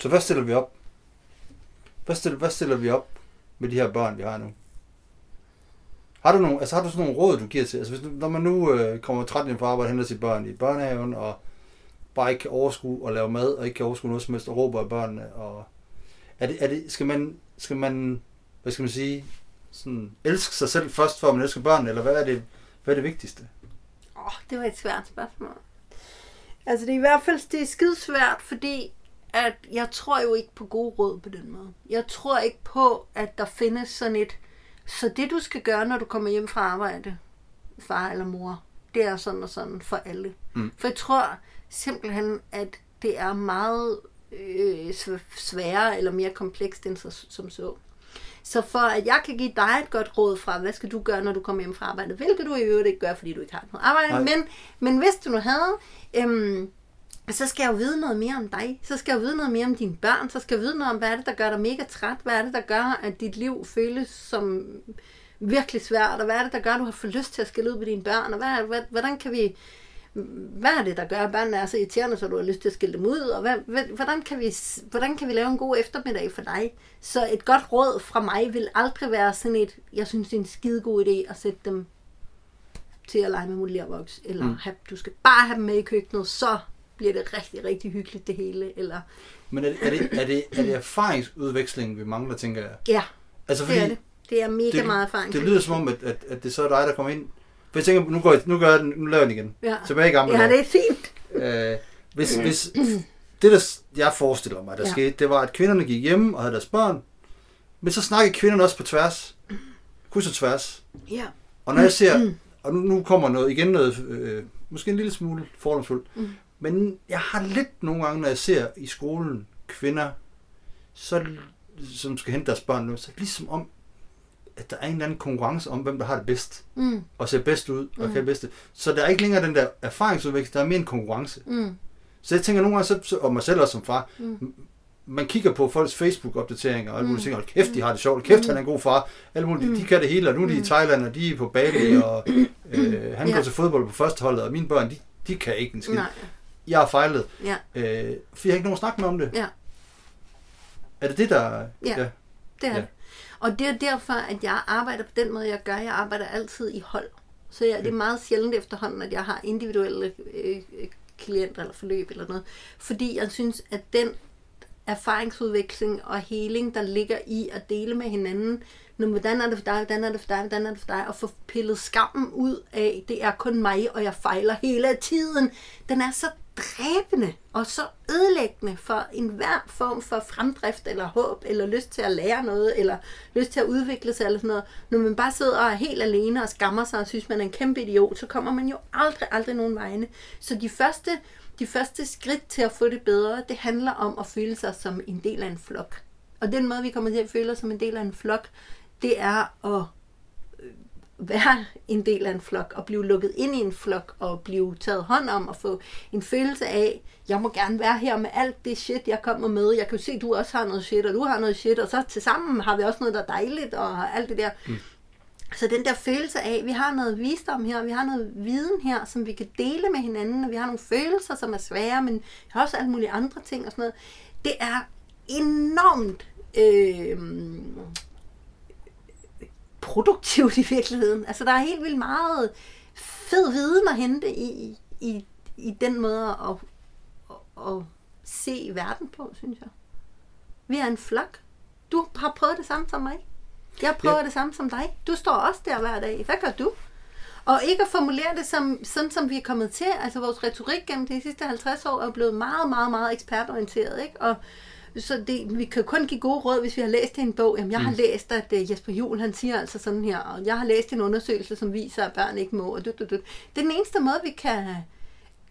Så hvad stiller vi op? Hvad stiller, hvad stiller vi op med de her børn, vi har nu? Har du, nogle, altså har du sådan nogle råd, du giver til? Altså hvis, når man nu øh, kommer træt ind på arbejde og henter sit børn i børnehaven, og bare ikke kan overskue at lave mad, og ikke kan overskue noget som helst, og råber af børnene, og er det, er det, skal, man, skal man, hvad skal man sige, sådan, elske sig selv først, før man elsker børn, eller hvad er det, hvad er det vigtigste? Åh, oh, det var et svært spørgsmål. Altså det er i hvert fald det er skidesvært, fordi at jeg tror jo ikke på gode råd på den måde. Jeg tror ikke på, at der findes sådan et, så det du skal gøre, når du kommer hjem fra arbejde, far eller mor, det er sådan og sådan for alle. Mm. For jeg tror simpelthen, at det er meget øh, sværere eller mere komplekst end så, som så. Så for at jeg kan give dig et godt råd fra, hvad skal du gøre, når du kommer hjem fra arbejde, hvilket du i øvrigt ikke gør, fordi du ikke har noget arbejde, men, men hvis du nu havde, øhm, så skal jeg jo vide noget mere om dig. Så skal jeg jo vide noget mere om dine børn. Så skal jeg vide noget om, hvad er det, der gør dig mega træt? Hvad er det, der gør, at dit liv føles som virkelig svært? Og hvad er det, der gør, at du har fået lyst til at skille ud med dine børn? Og hvad, hvad, hvordan kan vi... Hvad er det, der gør, at børnene er så irriterende, så du har lyst til at skille dem ud? Og hvad, hvordan, kan vi, hvordan kan vi lave en god eftermiddag for dig? Så et godt råd fra mig vil aldrig være sådan et, jeg synes, det er en skide god idé at sætte dem til at lege med mulig eller mm. have, du skal bare have dem med i køkkenet, så bliver det rigtig, rigtig hyggeligt det hele. Eller, Men er, er, det, er, det, er det erfaringsudveksling, vi mangler, tænker jeg? ja, Altså, det er det. Det er mega det, meget erfaring. det lyder som om, at, at, at det så er dig, der kommer ind. For jeg tænker, nu, går jeg, nu gør jeg den, nu laver jeg den igen. Ja. Tilbage i gamle Ja, dage. det er fint. Øh, hvis, hvis det, der jeg forestiller mig, der Ja. skete, det var, at kvinderne gik hjem og havde deres børn, men så snakkede kvinderne også på tværs. Kryds og tværs. Ja. Og når jeg ser, og nu, nu kommer noget igen noget, øh, måske en lille smule fordomsfuldt, Mm. men jeg har lidt nogle gange, når jeg ser i skolen kvinder, så, som skal hente deres børn nu, så ligesom om, at der er en eller anden konkurrence om, hvem der har det bedst, Mm, og ser bedst ud, og Mm. kan bedst. Så der er ikke længere den der erfaringsudveksling, der er mere en konkurrence. mm, Så jeg tænker nogle gange, så, og mig selv også som far, Mm. mm. man kigger på folks Facebook-opdateringer, og alle mulige Mm. ting, hold kæft, de har det sjovt, kæft, han er en god far, alle mulige, Mm. de, kan det hele, og nu er de i Mm. Thailand, og de er på Bali, [COUGHS] og øh, han Ja. går til fodbold på førsteholdet, og mine børn, de, de kan ikke en skid. nej, Jeg har fejlet, ja, øh, for jeg har ikke nogen at snakke med om det. Ja. Er det det, der... Ja. det er Ja. det. Og det er derfor, at jeg arbejder på den måde, jeg gør. Jeg arbejder altid i hold. Så jeg, det er meget sjældent efterhånden, at jeg har individuelle øh, klienter eller forløb eller noget. Fordi jeg synes, at den erfaringsudveksling og heling, der ligger i at dele med hinanden, nu, hvordan er det for dig, hvordan er det for dig, hvordan er det for dig, og få pillet skammen ud af, det er kun mig, og jeg fejler hele tiden. Den er så dræbende og så ødelæggende for enhver form for fremdrift eller håb, eller lyst til at lære noget, eller lyst til at udvikle sig, eller sådan noget. Når man bare sidder og er helt alene og skammer sig og synes, man er en kæmpe idiot, så kommer man jo aldrig, aldrig nogen vegne. Så de første, de første skridt til at få det bedre, det handler om at føle sig som en del af en flok. Og den måde, vi kommer til at føle os som en del af en flok, det er at være en del af en flok, og blive lukket ind i en flok, og blive taget hånd om, og få en følelse af, jeg må gerne være her med alt det shit, jeg kommer med. Jeg kan jo se, at du også har noget shit, og du har noget shit, og så til sammen har vi også noget, der er dejligt, og alt det der. Mm. Så den der følelse af, at vi har noget visdom her, vi har noget viden her, som vi kan dele med hinanden, og vi har nogle følelser, som er svære, men også alle mulige andre ting og sådan noget. Det er enormt øh, produktivt i virkeligheden. Altså, der er helt vildt meget fed viden at hente i, i, i den måde at, at, at se verden på, synes jeg. Vi er en flok. Du har prøvet det samme som mig. Jeg prøver ja. Det samme som dig. Du står også der hver dag. Hvad gør du? Og ikke at formulere det som, sådan, som vi er kommet til. Altså vores retorik gennem de sidste 50 år er blevet meget, meget, meget ekspertorienteret. Ikke? Og så det, vi kan kun give gode råd, hvis vi har læst i en bog. Jamen, jeg har læst, at uh, Jesper Juhl, han siger altså sådan her, og jeg har læst en undersøgelse, som viser, at børn ikke må, og du, du, du. Det er den eneste måde, vi kan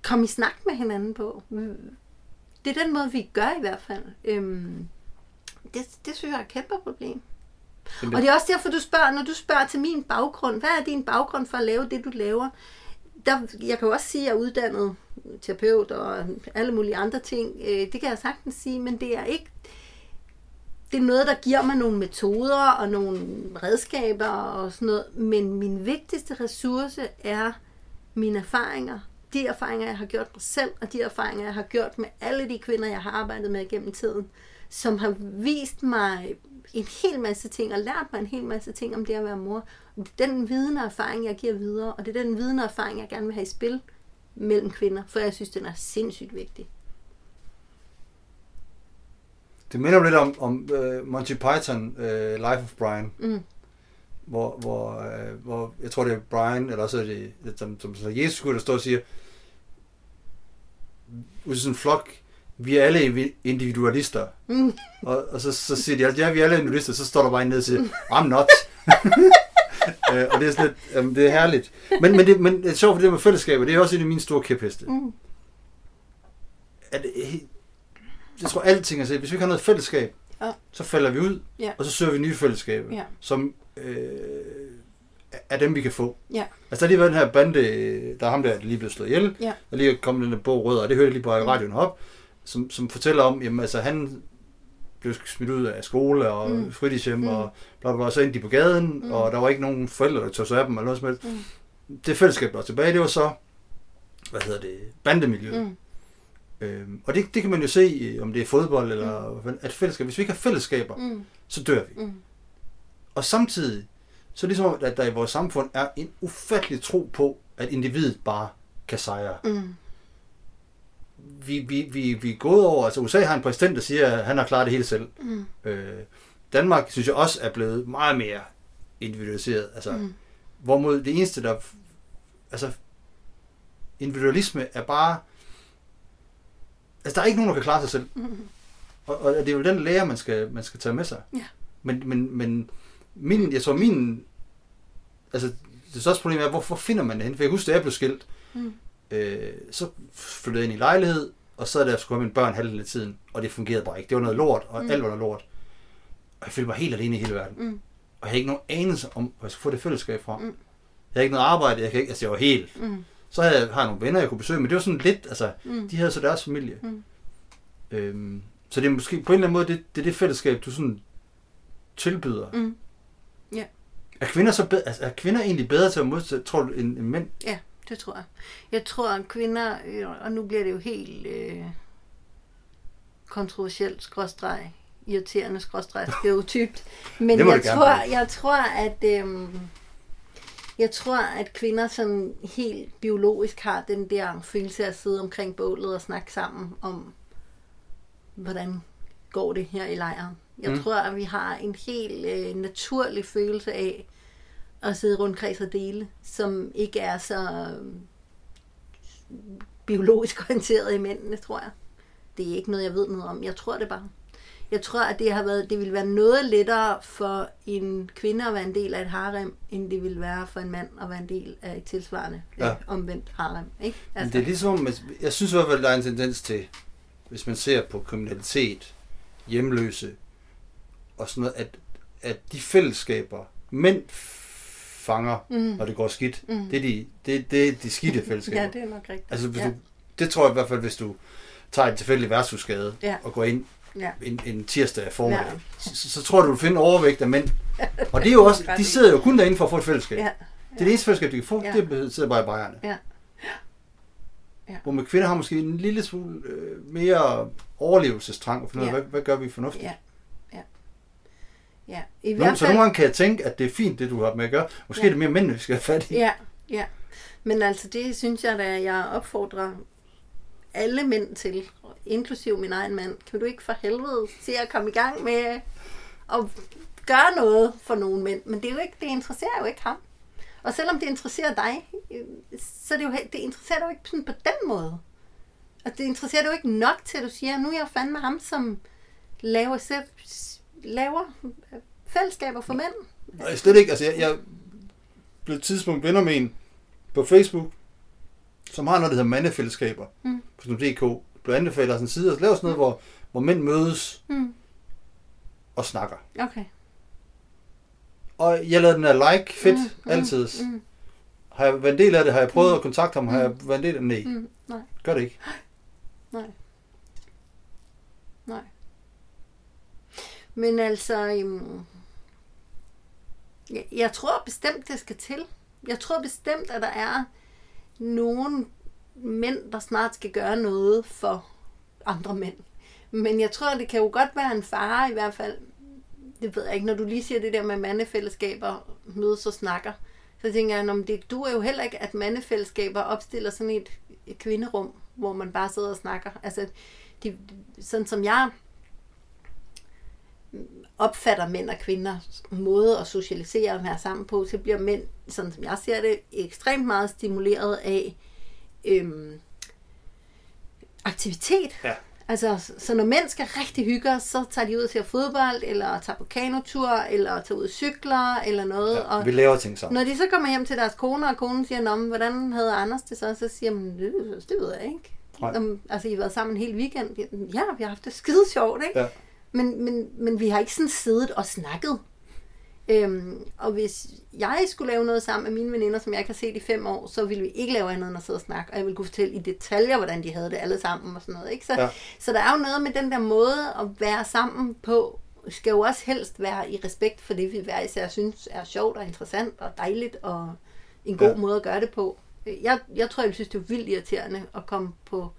komme i snak med hinanden på. Det er den måde, vi gør i hvert fald. Øhm, det, det synes jeg er et kæmpe problem. Og det er også derfor, du spørger, når du spørger til min baggrund, hvad er din baggrund for at lave det, du laver? Der, jeg kan jo også sige, at jeg er uddannet terapeut og alle mulige andre ting. Øh, Det kan jeg sagtens sige, men det er ikke... Det er noget, der giver mig nogle metoder og nogle redskaber og sådan noget. Men min vigtigste ressource er mine erfaringer. De erfaringer, jeg har gjort mig selv, og de erfaringer, jeg har gjort med alle de kvinder, jeg har arbejdet med gennem tiden, som har vist mig en hel masse ting, og lært mig en hel masse ting om det at være mor. Det er den viden og erfaring, jeg giver videre, og det er den viden og erfaring, jeg gerne vil have i spil mellem kvinder, for jeg synes, den er sindssygt vigtig. Det minder mig lidt om, om uh, Monty Python, uh, Life of Brian, Mm. hvor, hvor, uh, hvor jeg tror det er Brian, eller også er det, som, som, som Jesus skulle der står og siger, ud sådan en flok, vi er alle individualister. Mm. Og, og så, så siger de, ja, vi er alle individualister, så står der bare en ned og siger, I'm not. [LAUGHS] Øh, og det er sådan lidt, um, det er herligt. Men, men, det, men det er sjovt, for det med fællesskaber, det er også en af mine store kæpheste. Mm. At, øh, jeg tror, alting er så, hvis vi ikke har noget fællesskab, Ja. så falder vi ud, Ja. og så søger vi nye fællesskaber, Ja. som øh, er dem, vi kan få. Ja. Altså, der har lige været den her bande, der er ham der, der lige blevet slået ihjel, Ja. og lige er kommet den der bog Rød, og det hørte jeg lige på radioen op, som, som fortæller om, jamen altså, han blev smidt ud af skole og Mm. mm. fritidshjem, Mm. mm. og bla, bla, bla, så endte de på gaden, Mm. mm. og der var ikke nogen forældre, der tog sig af dem, eller noget som helst. Mm. Det fællesskab, der var tilbage, det var så, hvad hedder det, bandemiljøet. Mm. Øhm, og det, det kan man jo se, om det er fodbold eller mm. at fællesskab. Hvis vi ikke har fællesskaber, mm. Mm. så dør vi. Mm. Og samtidig, så er det ligesom, at der i vores samfund er en ufattelig tro på, at individet bare kan sejre. Mm. Vi, vi, vi, vi er gået over, altså USA har en præsident, der siger, at han har klaret det hele selv. Mm. Øh, Danmark, synes jeg også, er blevet meget mere individualiseret. Altså, mm. Hvorimod det eneste, der... Altså, individualisme er bare... Altså, der er ikke nogen, der kan klare sig selv. Mm. Og, og det er jo den lære, man skal, man skal tage med sig. Ja. Men, men, men min, jeg tror, min... Altså, det største problem er, hvorfor finder man det hen? For jeg husker, da jeg blev skilt, mm. Øh, så flyttede jeg ind i lejlighed, og så der skulle have mine børn halvdelen af tiden, og det fungerede bare ikke. Det var noget lort, og mm. alt var noget lort. Og jeg følte mig helt alene i hele verden. Mm. Og jeg havde ikke nogen anelse om, hvor jeg skulle få det fællesskab fra. Mm. Jeg havde ikke noget arbejde, jeg, kan ikke, altså jeg var helt... Mm. Så havde jeg, har jeg nogle venner, jeg kunne besøge, men det var sådan lidt, altså, mm. de havde så deres familie. Mm. Øhm, så det er måske på en eller anden måde, det, det er det fællesskab, du sådan tilbyder. Mm. Ja. Er kvinder, så bedre, altså, er kvinder egentlig bedre til at modtage, tror du, end, end mænd? Ja, det tror jeg. Jeg tror, at kvinder, øh, og nu bliver det jo helt øh, kontroversielt, skråstreg, irriterende, skråstreg, [LAUGHS] stereotypt. Men jeg tror, jeg tror, at... Øh, jeg tror, at kvinder sådan helt biologisk har den der følelse af at sidde omkring bålet og snakke sammen om, hvordan går det her i lejren. Jeg mm. tror, at vi har en helt øh, naturlig følelse af at sidde rundt kreds og dele, som ikke er så øh, biologisk [LAUGHS] orienteret i mændene, tror jeg. Det er ikke noget, jeg ved noget om. Jeg tror det bare. Jeg tror, at det har været, det vil være noget lettere for en kvinde at være en del af et harem, end det vil være for en mand at være en del af et tilsvarende ja. omvendt harem. Ikke? Altså. Det er ligesom, jeg synes i hvert fald, der er en tendens til, hvis man ser på kriminalitet, hjemløse og sådan noget, at, at de fællesskaber, mænd fanger, mm. når det går skidt, mm. det, er de, det, det er de skidte fællesskaber. [LAUGHS] ja, det er nok rigtigt. Altså, hvis ja. du, det tror jeg i hvert fald, hvis du tager et tilfældigt værtshusskade ja. og går ind ja. en, en tirsdag formiddag, ja. så, så tror du, du finder overvægt af mænd. [LAUGHS] Og det er jo også, de sidder jo kun derinde for at få et fællesskab. Ja. Ja. Det er det eneste fællesskab, de kan få, ja. det sidder bare i bajerne. Ja. Ja. Hvor med kvinder har måske en lille smule øh, mere overlevelsestrang, og finde ja. hvad, hvad gør vi fornuftigt? Ja. Ja. I hvert fald... Så nogle gange kan jeg tænke, at det er fint, det du har med at gøre. Måske ja. er det mere mænd, vi skal have fat i. Ja, ja. Men altså, det synes jeg, at jeg opfordrer alle mænd til, inklusiv min egen mand. Kan du ikke for helvede se at komme i gang med at gøre noget for nogle mænd? Men det, er jo ikke, det interesserer jo ikke ham. Og selvom det interesserer dig, så er det jo, det interesserer dig jo ikke sådan på den måde. Og det interesserer dig jo ikke nok til, at du siger, nu er jeg fandme ham, som laver, selv, laver fællesskaber for mænd. Nej, slet ikke. Altså, jeg, jeg blev et tidspunkt venner med en på Facebook, som har noget, der hedder mandefællesskaber mm. på DK. Blev anbefalet sådan en side, og laver sådan noget, mm. hvor, hvor mænd mødes mm. og snakker. Okay. Og jeg lavede den der like, fedt, mm, mm, altid. Mm. Har jeg været en del af det? Har jeg prøvet mm. at kontakte ham? Har jeg været en del af det? Nej. Mm, nej. Gør det ikke. Nej. Men altså, øhm, jeg, jeg tror bestemt, det skal til. Jeg tror bestemt, at der er nogen mænd, der snart skal gøre noget for andre mænd. Men jeg tror, det kan jo godt være en fare i hvert fald det ved jeg ikke, når du lige siger det der med mandefællesskaber, mødes og snakker, så tænker jeg, om det du er jo heller ikke, at mandefællesskaber opstiller sådan et, et kvinderum, hvor man bare sidder og snakker. Altså, de, sådan som jeg opfatter mænd og kvinder måde at socialisere og være sammen på, så bliver mænd, sådan som jeg ser det, ekstremt meget stimuleret af øhm, aktivitet. Ja. Altså, så når mænd skal rigtig hygge så tager de ud til fodbold, eller tager på kanotur, eller tager ud og cykler, eller noget. Ja, og vi laver ting sammen. Når de så kommer hjem til deres kone, og konen siger, Nå, hvordan havde Anders det så? Så siger man, det, det ved jeg ikke. Om, altså, I har været sammen en hel weekend. Ja, vi har haft det skide sjovt, ikke? Ja. Men, men, men vi har ikke sådan siddet og snakket. Øhm, og hvis jeg skulle lave noget sammen med mine veninder, som jeg kan se i fem år, så ville vi ikke lave andet end at sidde og snakke. Og jeg ville kunne fortælle i detaljer, hvordan de havde det alle sammen og sådan noget. Ikke? Så, ja. så der er jo noget med den der måde at være sammen på, skal jo også helst være i respekt for det, vi hver især synes er sjovt og interessant og dejligt og en god ja. måde at gøre det på. Jeg, jeg tror, jeg synes, det er vildt irriterende at komme på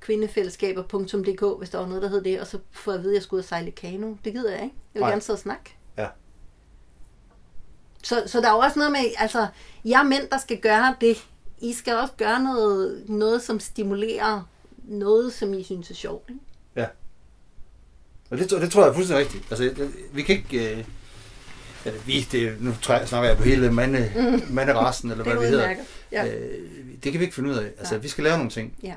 kvindefællesskaber.dk, hvis der var noget, der hed det, og så få at vide, at jeg skulle ud og sejle kano. Det gider jeg ikke. Jeg vil Nej. gerne sidde og snakke. Så, så der er jo også noget med, altså, jeg mænd, der skal gøre det. I skal også gøre noget, noget som stimulerer noget, som I synes er sjovt. Ikke? Og det, det tror jeg er fuldstændig rigtigt. Altså, det, vi kan ikke... Øh, eller vi, det, nu jeg, snakker jeg på hele mande, mm. manderassen, eller Det hvad er vi hedder. Ja. Øh, det kan vi ikke finde ud af. Altså, Nej. vi skal lære nogle ting. Ja.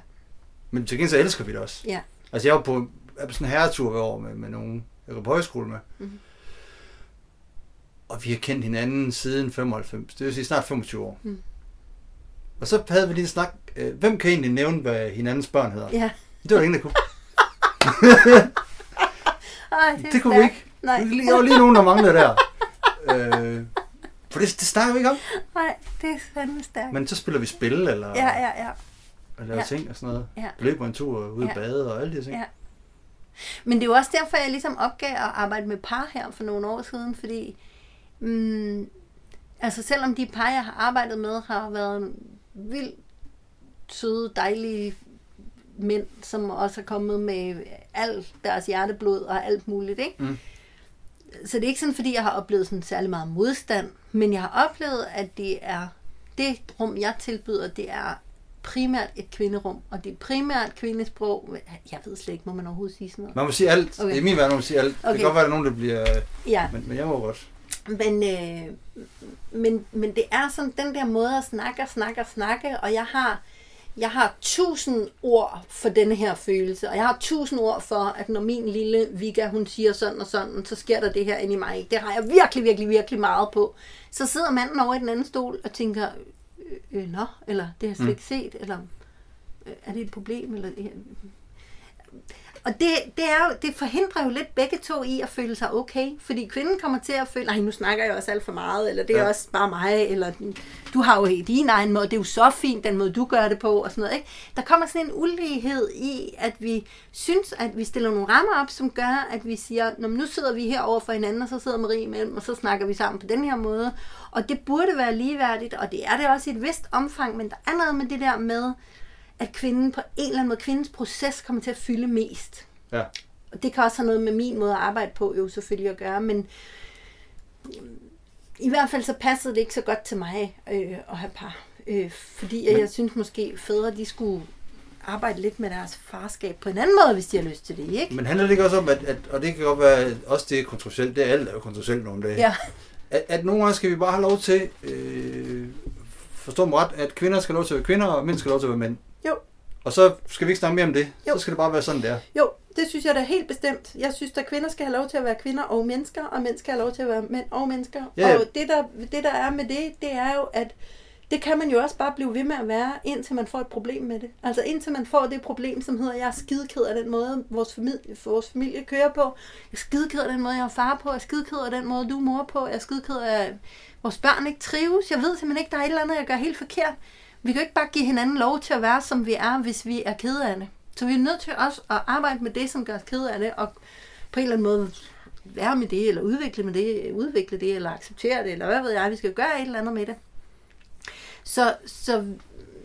Men til gengæld så elsker vi det også. Ja. Altså, jeg var på, jeg var på sådan en herretur hver år med, med nogen, jeg går på højskole med. Mhm. Og vi har kendt hinanden siden 95. Det vil sige snart 25 år. Mm. Og så havde vi lige en snak. Øh, hvem kan egentlig nævne, hvad hinandens børn hedder? Ja. Det var der ingen, der kunne. [LAUGHS] Ej, det, Det kunne vi stærkt. ikke. Nej, Der var lige nogen, der manglede der. øh, for det, det snakker vi ikke om. nej, det er fandme stærkt. Men så spiller vi spil, eller, Ja, ja, ja. Og laver ja. ting og sådan noget. Ja. Løber en tur ud Ja. og bade og alle de ting. Ja. Men det er jo også derfor, jeg ligesom opgav at arbejde med par her for nogle år siden, fordi mm, altså selvom de par, jeg har arbejdet med, har været vildt søde, dejlige mænd, som også er kommet med alt deres hjerteblod og alt muligt, ikke? Mm. Så det er ikke sådan, fordi jeg har oplevet sådan særlig meget modstand, men jeg har oplevet, at det er det rum, jeg tilbyder, det er primært et kvinderum, og det er primært kvindesprog. Jeg ved slet ikke, må man overhovedet sige sådan noget. Man må sige alt. Okay. I min verden må man sige alt. Okay. Det kan godt være, at der er nogen, der bliver... Ja, Men, men jeg må godt. men, øh, men, men det er sådan den der måde at snakke og snakke og snakke, og jeg har, jeg har tusind ord for denne her følelse, og jeg har tusind ord for, at når min lille Vika, hun siger sådan og sådan, så sker der det her inde i mig. Det har jeg virkelig, virkelig, virkelig meget på. Så sidder manden over i den anden stol og tænker, øh, øh, nå, eller det har jeg slet ikke set, eller øh, er det et problem, eller det her. Og det, det, er jo, det forhindrer jo lidt begge to i at føle sig okay, fordi kvinden kommer til at føle, nej, nu snakker jeg også alt for meget, eller det er ja. Også bare mig, eller du har jo din egen måde, det er jo så fint, den måde du gør det på, og sådan noget. Ikke? Der kommer sådan en ulighed i, at vi synes, at vi stiller nogle rammer op, som gør, at vi siger, Nå, nu sidder vi her over for hinanden, og så sidder Marie imellem, og så snakker vi sammen på den her måde. Og det burde være ligeværdigt, og det er det også i et vist omfang, men der er noget med det der med, at kvinden på en eller anden måde, kvindens proces kommer til at fylde mest. Ja. Og det kan også have noget med min måde at arbejde på jo selvfølgelig at gøre, men øhm, i hvert fald så passede det ikke så godt til mig øh, at have par. Øh, fordi men... jeg synes måske fædre, de skulle arbejde lidt med deres farskab på en anden måde, hvis de har lyst til det, ikke? Men handler det ikke også om, at, at og det kan godt være, også det er kontroversielt, det er alt er jo kontroversielt nogle dage, Ja, at, at nogle gange skal vi bare have lov til, øh, forstå mig ret, at kvinder skal have lov til at være kvinder, og mænd skal have lov til at være mænd. Og så skal vi ikke snakke mere om det. Jo. Så skal det bare være sådan, der. jo, det synes jeg da helt bestemt. Jeg synes, at kvinder skal have lov til at være kvinder og mennesker, og mænd skal have lov til at være mænd og mennesker. Ja, ja. Og det der, det, der er med det, det er jo, at det kan man jo også bare blive ved med at være, indtil man får et problem med det. Altså indtil man får det problem, som hedder, jeg er skideked af den måde, vores familie, vores familie kører på. Jeg er skideked af den måde, jeg er far på. Jeg er skideked af den måde, du er mor på. Jeg er skideked af, vores børn ikke trives. Jeg ved simpelthen ikke, der er et eller andet, jeg gør helt forkert. Vi kan jo ikke bare give hinanden lov til at være, som vi er, hvis vi er kede af det. Så vi er nødt til også at arbejde med det, som gør os kede af det, og på en eller anden måde være med det, eller udvikle med det, udvikle det, eller acceptere det, eller hvad ved jeg, vi skal gøre et eller andet med det. Så, så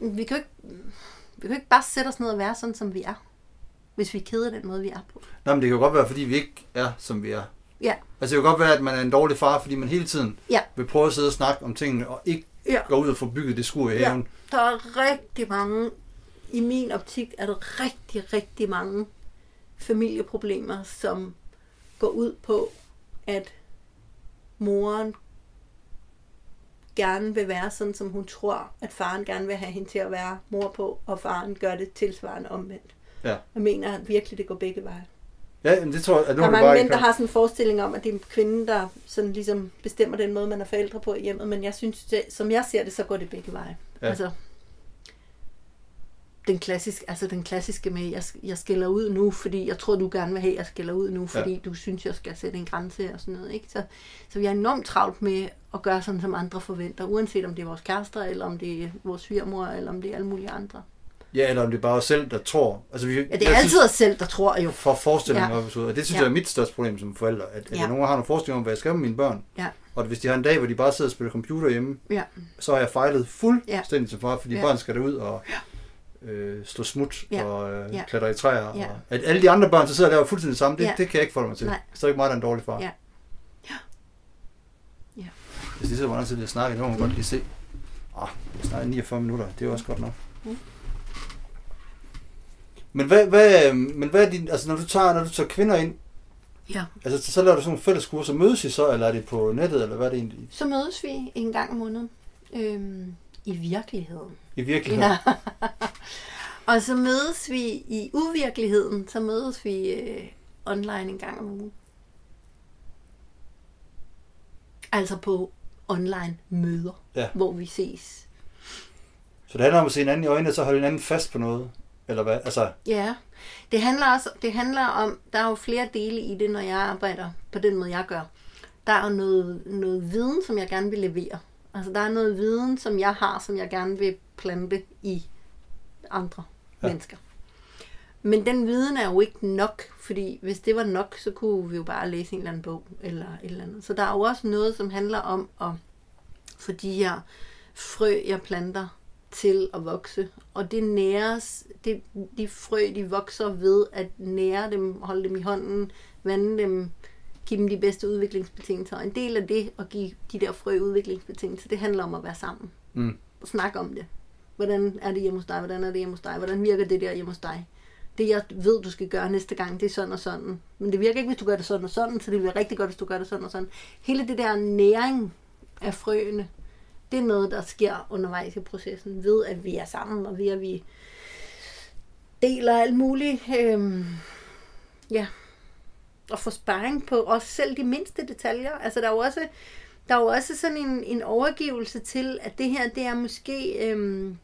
vi kan ikke, vi kan ikke bare sætte os ned og være sådan, som vi er, hvis vi er kede af den måde, vi er på. Nå, men det kan jo godt være, fordi vi ikke er, som vi er. Ja, Altså det kan godt være, at man er en dårlig far, fordi man hele tiden ja, vil prøve at sidde og snakke om tingene, og ikke ja. gå ud og få bygget det skur i Ja. Der er rigtig mange, i min optik er der rigtig, rigtig mange familieproblemer, som går ud på, at moren gerne vil være sådan, som hun tror, at faren gerne vil have hende til at være mor på, og faren gør det tilsvarende omvendt. Ja. Jeg mener virkelig, det går begge veje. Ja, men det tror jeg, nu Der er mange mænd, der har sådan en forestilling om, at det er kvinden, der sådan ligesom bestemmer den måde, man er forældre på i hjemmet, men jeg synes, det, som jeg ser det, så går det begge veje. Ja. Altså, den, klassisk, altså den klassiske med, jeg, jeg skælder ud nu, fordi jeg tror, du gerne vil have, at jeg skælder ud nu, fordi ja. du synes, jeg skal sætte en grænse og sådan noget. Ikke? Så, så vi er enormt travlt med at gøre sådan, som andre forventer, uanset om det er vores kærester, eller om det er vores svigermor, eller om det er alle mulige andre. Ja, eller om det er bare os selv, der tror. Altså, vi, Ja, det er altid os selv, der tror jo. for forestillinger Ja. ja. op, og det synes Ja. jeg er mit største problem som forælder, at, at Ja. ja. jeg nogle gange har nogle forestillinger om, hvad jeg skal med mine børn. Ja, Og at hvis de har en dag, hvor de bare sidder og spiller computer hjemme, ja, så har jeg fejlet fuldstændig som far, fordi Ja. ja. børn skal derud og øh, slå smut Ja. og øh, Ja. klatre i træer. Ja. Og, at alle de andre børn, så sidder der og laver fuldstændig det samme, det, Ja. det kan jeg ikke forholde mig til. Nej. Så er ikke mig, der er en dårlig far. Ja. Ja. Hvis de så hvor lang tid jeg snakker, det må man godt lige se. Ah, vi snakker 49 minutter, det er jo også godt nok. Mm. Men hvad, hvad, men hvad er din, altså når du tager, når du tager kvinder ind, Ja. altså så laver du sådan nogle fælles kurser, mødes I så, eller er det på nettet, eller hvad er det egentlig Så mødes vi en gang om måneden. Øhm, I virkeligheden. i virkeligheden? Ja. [LAUGHS] og så mødes vi i uvirkeligheden, så mødes vi øh, online en gang om ugen. Altså på online møder, Ja. hvor vi ses. Så det handler om at se hinanden i øjnene, og så holde hinanden fast på noget, eller hvad? Altså, Ja, det handler også det handler om, der er jo flere dele i det, når jeg arbejder på den måde, jeg gør. Der er jo noget, noget viden, som jeg gerne vil levere. Altså der er noget viden, som jeg har, som jeg gerne vil plante i andre Ja. ja. mennesker. Men den viden er jo ikke nok, fordi hvis det var nok, så kunne vi jo bare læse en eller anden bog eller et eller andet. Så der er jo også noget, som handler om at få de her frø, jeg planter, til at vokse. Og det næres, det, de frø, de vokser ved at nære dem, holde dem i hånden, vande dem, give dem de bedste udviklingsbetingelser. Og en del af det at give de der frø udviklingsbetingelser, det handler om at være sammen. mm, Og snakke om det. Hvordan er det hjemme hos dig? Hvordan er det hjemme hos dig? Hvordan virker det der hjemme hos dig? Det jeg ved, du skal gøre næste gang, det er sådan og sådan. Men det virker ikke, hvis du gør det sådan og sådan, så det bliver rigtig godt, hvis du gør det sådan og sådan. Hele det der næring af frøene, det er noget, der sker undervejs i processen, ved at vi er sammen, og ved at vi deler alt muligt. Øhm, ja, og få sparring på også selv de mindste detaljer. Altså der er jo også, der er jo også sådan en, en overgivelse til, at det her, det er måske... Øhm,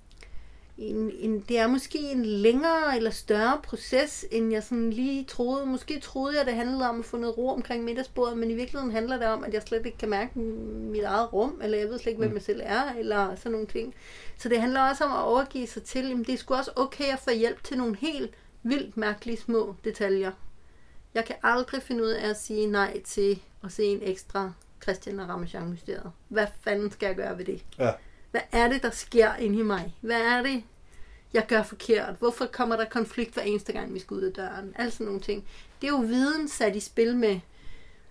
en, en, det er måske en længere eller større proces, end jeg sådan lige troede. Måske troede jeg, det handlede om at få noget ro omkring middagsbordet, men i virkeligheden handler det om, at jeg slet ikke kan mærke mit eget rum, eller jeg ved slet ikke, hvem jeg selv er, eller sådan nogle ting. Så det handler også om at overgive sig til, jamen det er sgu også okay at få hjælp til nogle helt vildt mærkelige små detaljer. Jeg kan aldrig finde ud af at sige nej til at se en ekstra Christian og Ramachan mysteriet. Hvad fanden skal jeg gøre ved det? ja. Hvad er det, der sker inde i mig? Hvad er det, jeg gør forkert? Hvorfor kommer der konflikt hver eneste gang, vi skal ud af døren? Alle sådan nogle ting. Det er jo viden sat i spil med,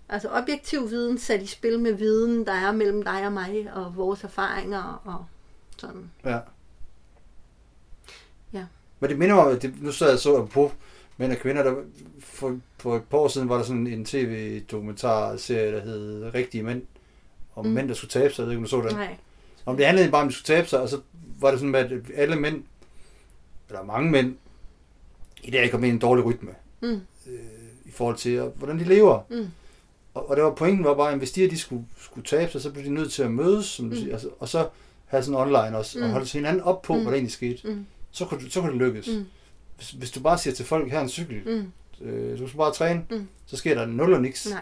altså objektiv viden sat i spil med viden, der er mellem dig og mig, og vores erfaringer og sådan. Ja. Ja. Men det minder mig om, det, nu sad jeg så på mænd og kvinder, der for, for et par år siden var der sådan en tv-dokumentarserie, der hed Rigtige Mænd, om. Mm. mænd, der skulle tabe sig. Jeg ved ikke, om du så den. Nej. Om det handlede bare om, at de skulle tabe sig, og så var det sådan med, at alle mænd, eller mange mænd, i dag kom ind i en dårlig rytme, Mm. øh, i forhold til, øh, hvordan de lever. Mm. Og, og det var pointen var bare, at hvis de de skulle, skulle tabe sig, så blev de nødt til at mødes, som du Mm. siger, altså, og så have sådan online også, mm. og holde hinanden op på, mm. Hvad der egentlig skete. Mm. Så kunne, det- så kunne det lykkes. Mm. Hvis, hvis du bare siger til folk, her er en cykel, Mm. øh, du skal bare træne, Mm. så sker der nul og niks. Nej.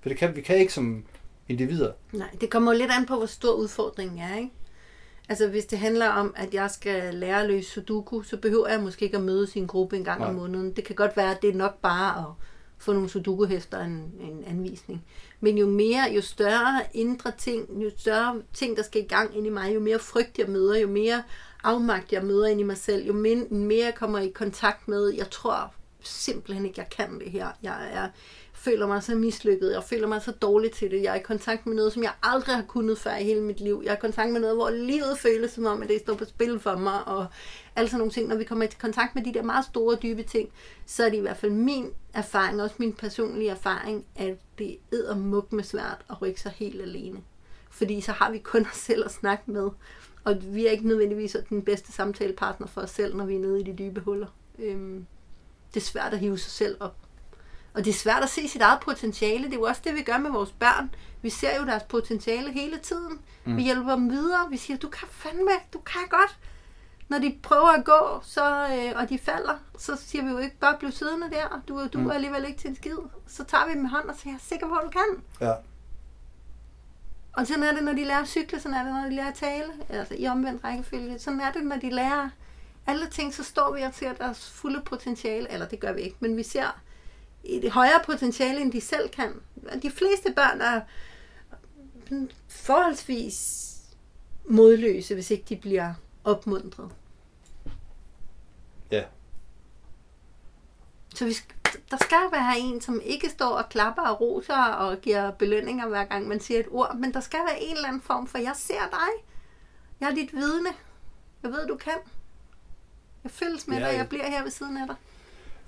For det kan, vi kan ikke som individer. Nej, det kommer jo lidt an på, hvor stor udfordringen er, ikke? Altså, hvis det handler om, at jeg skal lære at løse sudoku, så behøver jeg måske ikke at mødes i en gruppe en gang Nej. om måneden. Det kan godt være, at det er nok bare at få nogle sudoku-hæfter en, en anvisning. Men jo mere, jo større indre ting, jo større ting, der skal i gang ind i mig, jo mere frygt jeg møder, jo mere afmagt jeg møder ind i mig selv, jo mere jeg kommer i kontakt med, jeg tror simpelthen ikke, jeg kan det her. Jeg er, føler mig så mislykket, jeg føler mig så dårlig til det. Jeg er i kontakt med noget, som jeg aldrig har kunnet før i hele mit liv. Jeg er i kontakt med noget, hvor livet føles som om, at det står på spil for mig, og alle sådan nogle ting. Når vi kommer i kontakt med de der meget store, dybe ting, så er det i hvert fald min erfaring, også min personlige erfaring, at det er muk med svært at rykke sig helt alene. Fordi så har vi kun os selv at snakke med, og vi er ikke nødvendigvis den bedste samtalepartner for os selv, når vi er nede i de dybe huller. Øhm, det er svært at hive sig selv op. Og det er svært at se sit eget potentiale. Det er jo også det, vi gør med vores børn. Vi ser jo deres potentiale hele tiden. Mm. Vi hjælper dem videre. Vi siger, du kan fandme, du kan godt. Når de prøver at gå, så, øh, og de falder, så siger vi jo ikke bare blive siddende der. Du, du mm. er alligevel ikke til en skid. Så tager vi dem i hånd og siger, jeg er sikker på, at du kan. Ja. Og sådan er det, når de lærer at cykle, sådan er det, når de lærer at tale. Altså i omvendt rækkefølge. Sådan er det, når de lærer alle ting, så står vi og ser deres fulde potentiale. Eller det gør vi ikke, men vi ser et højere potentiale, end de selv kan. De fleste børn er forholdsvis modløse, hvis ikke de bliver opmuntret. Ja. Så vi der skal være en, som ikke står og klapper og roser og giver belønninger hver gang man siger et ord, men der skal være en eller anden form for, jeg ser dig. Jeg er dit vidne. Jeg ved, du kan. Jeg følges med Ja, dig, jeg bliver her ved siden af dig.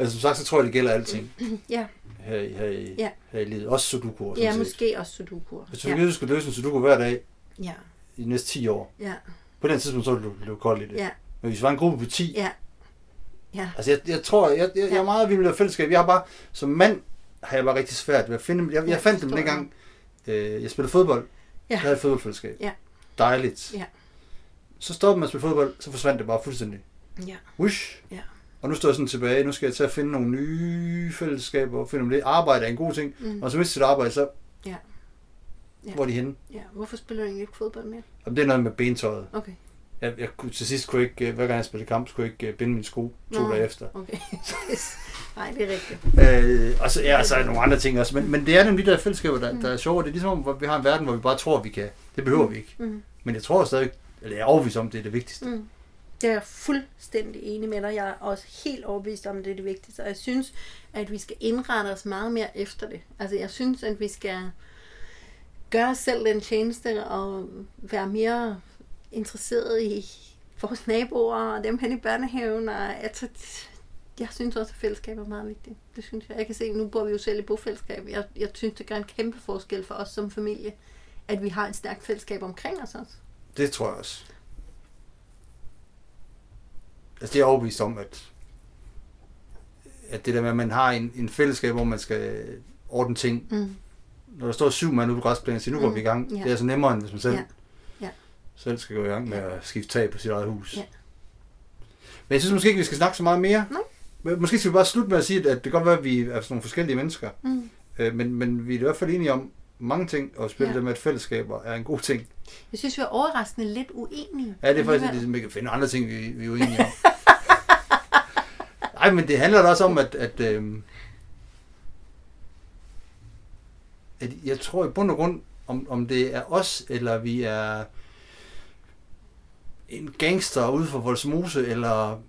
Altså som sagt, så tror jeg, det gælder alting [CLEARS THROAT] Ja, her, i- her, i, Ja. her i livet. Også sudoku. ja måske også sudoku. Hvis du Ja, ja. skulle løse en sudoku hver dag ja, i de næste 10 år, ja, på den tidspunkt, så ville du løbe kold i det. ja, Men hvis vi var en gruppe på 10, ja, ja, altså jeg, jeg tror, jeg, jeg, jeg er meget vild med fællesskab. Jeg har bare, som mand, har jeg bare rigtig svært ved at finde dem. Jeg, jeg Jeg fandt dem dengang, øh, jeg spillede fodbold. Ja. Jeg havde et fodboldfællesskab. Ja. Dejligt. Ja. Så stoppede man at spille fodbold, så forsvandt det bare fuldstændig. ja, Wish. Ja. Og nu står jeg sådan tilbage, nu skal jeg til at finde nogle nye fællesskaber, og finde om det arbejde er en god ting. mm, Og så mister sit arbejde, så Ja. Ja. hvor er de henne? ja. Hvorfor spiller du egentlig ikke fodbold mere? Om det er noget med bentøjet. Okay, Jeg, jeg kunne, til sidst kunne jeg ikke, øh, hver gang jeg spillede kamp, så kunne jeg ikke øh, binde mine sko to Nå. dage efter. okay. [LAUGHS] Nej, det er rigtigt. Øh, og så, ja, så er der nogle andre ting også. Men, men det er nemlig de der fællesskaber, der, der er sjove. Det er ligesom, hvor vi har en verden, hvor vi bare tror, vi kan. Det behøver vi ikke. Mm. Men jeg tror stadig, eller jeg er overbevist om, det er det vigtigste. Mm. Jeg er fuldstændig enig med dig. Jeg er også helt overbevist om, det er det vigtigste. Og jeg synes, at vi skal indrette os meget mere efter det. Altså, jeg synes, at vi skal gøre os selv den tjeneste og være mere interesseret i vores naboer og dem hen i børnehaven. Og altså, jeg synes også, at fællesskab er meget vigtigt. Det synes jeg. Jeg kan se, nu bor vi jo selv i bofællesskab. Jeg, jeg synes, det gør en kæmpe forskel for os som familie, at vi har et stærkt fællesskab omkring os også. Det tror jeg også. Altså, det er overbevist om, at, at det der med, at man har en, en fællesskab, hvor man skal ordne ting. Mm. Når der står syv mand ude på græsplænen og siger, nu går Mm, vi i gang. ja. Det er altså nemmere, end hvis man selv. Ja. selv skal gå i gang med at skifte tag på sit eget hus. Ja. Men jeg synes måske ikke, vi skal snakke så meget mere. Nej. Men Måske skal vi bare slutte med at sige, at det kan godt være, at vi er sådan nogle forskellige mennesker. Mm. Øh, Men, men vi er i hvert fald enige om mange ting, og spille Ja. det med, at fællesskaber er en god ting. Jeg synes, vi er overraskende lidt uenige. Ja, det er faktisk ligesom, vi kan finde andre ting, vi, vi er uenige om. [LAUGHS] Nej, men det handler da også om, at, at, øhm, at jeg tror i bund og grund, om, om det er os, eller vi er en gangster ude for Voldsmose, eller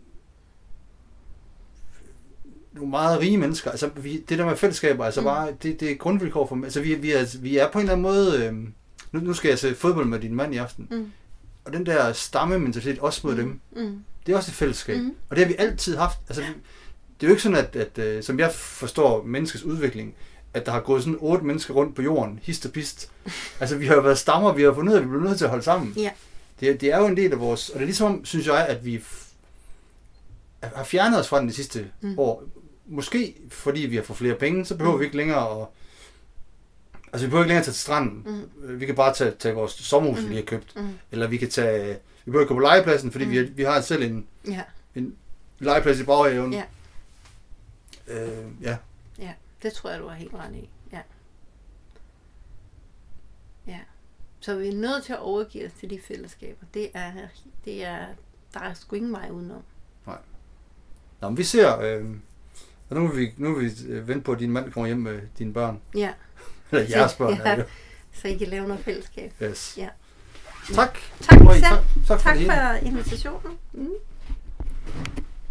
nogle meget rige mennesker. Altså, vi, det der med fællesskaber, altså Mm. bare, det, det er grundvilkår for Altså, vi, vi, er, vi er på en eller anden måde... Øhm, nu, nu skal jeg se fodbold med din mand i aften. Mm. Og den der stammementalitet, også mod mm. dem, Mm. Det er også et fællesskab. Mm. Og det har vi altid haft. Altså. Det er jo ikke sådan, at, at øh, som jeg forstår menneskets udvikling, at der har gået sådan otte mennesker rundt på jorden, hist og pist. [LAUGHS] Altså, vi har jo været stammer, vi har fundet ud af, at vi bliver nødt til at holde sammen. Ja. Det, det er jo en del af vores... Og det er ligesom, synes jeg, at vi har fjernet os fra den de sidste mm. år. Måske fordi vi har fået flere penge, så behøver Mm. vi ikke længere at... Altså, vi behøver ikke længere at tage til stranden. Mm. Vi kan bare tage, tage vores sommerhus, Mm. vi lige har købt. Mm. Eller vi kan tage... Vi behøver ikke gå på legepladsen, fordi Mm. vi, vi har selv en, Ja, legeplads i baghaven. Ja. Øh, ja. ja, det tror jeg, du har helt ret i. Ja. Ja. Så vi er nødt til at overgive os til de fællesskaber. Det er, det er, der er sgu ingen vej udenom. Nå, men vi ser... Øh, og nu vil vi, nu vil vi øh, vente på, at din mand kommer hjem med dine børn. Ja, [LAUGHS] Eller jeres børn. [LAUGHS] Ja. Det. så I kan lave noget fællesskab. Yes. Ja. Tak. Tak, tak, tak, tak for invitationen. Mm.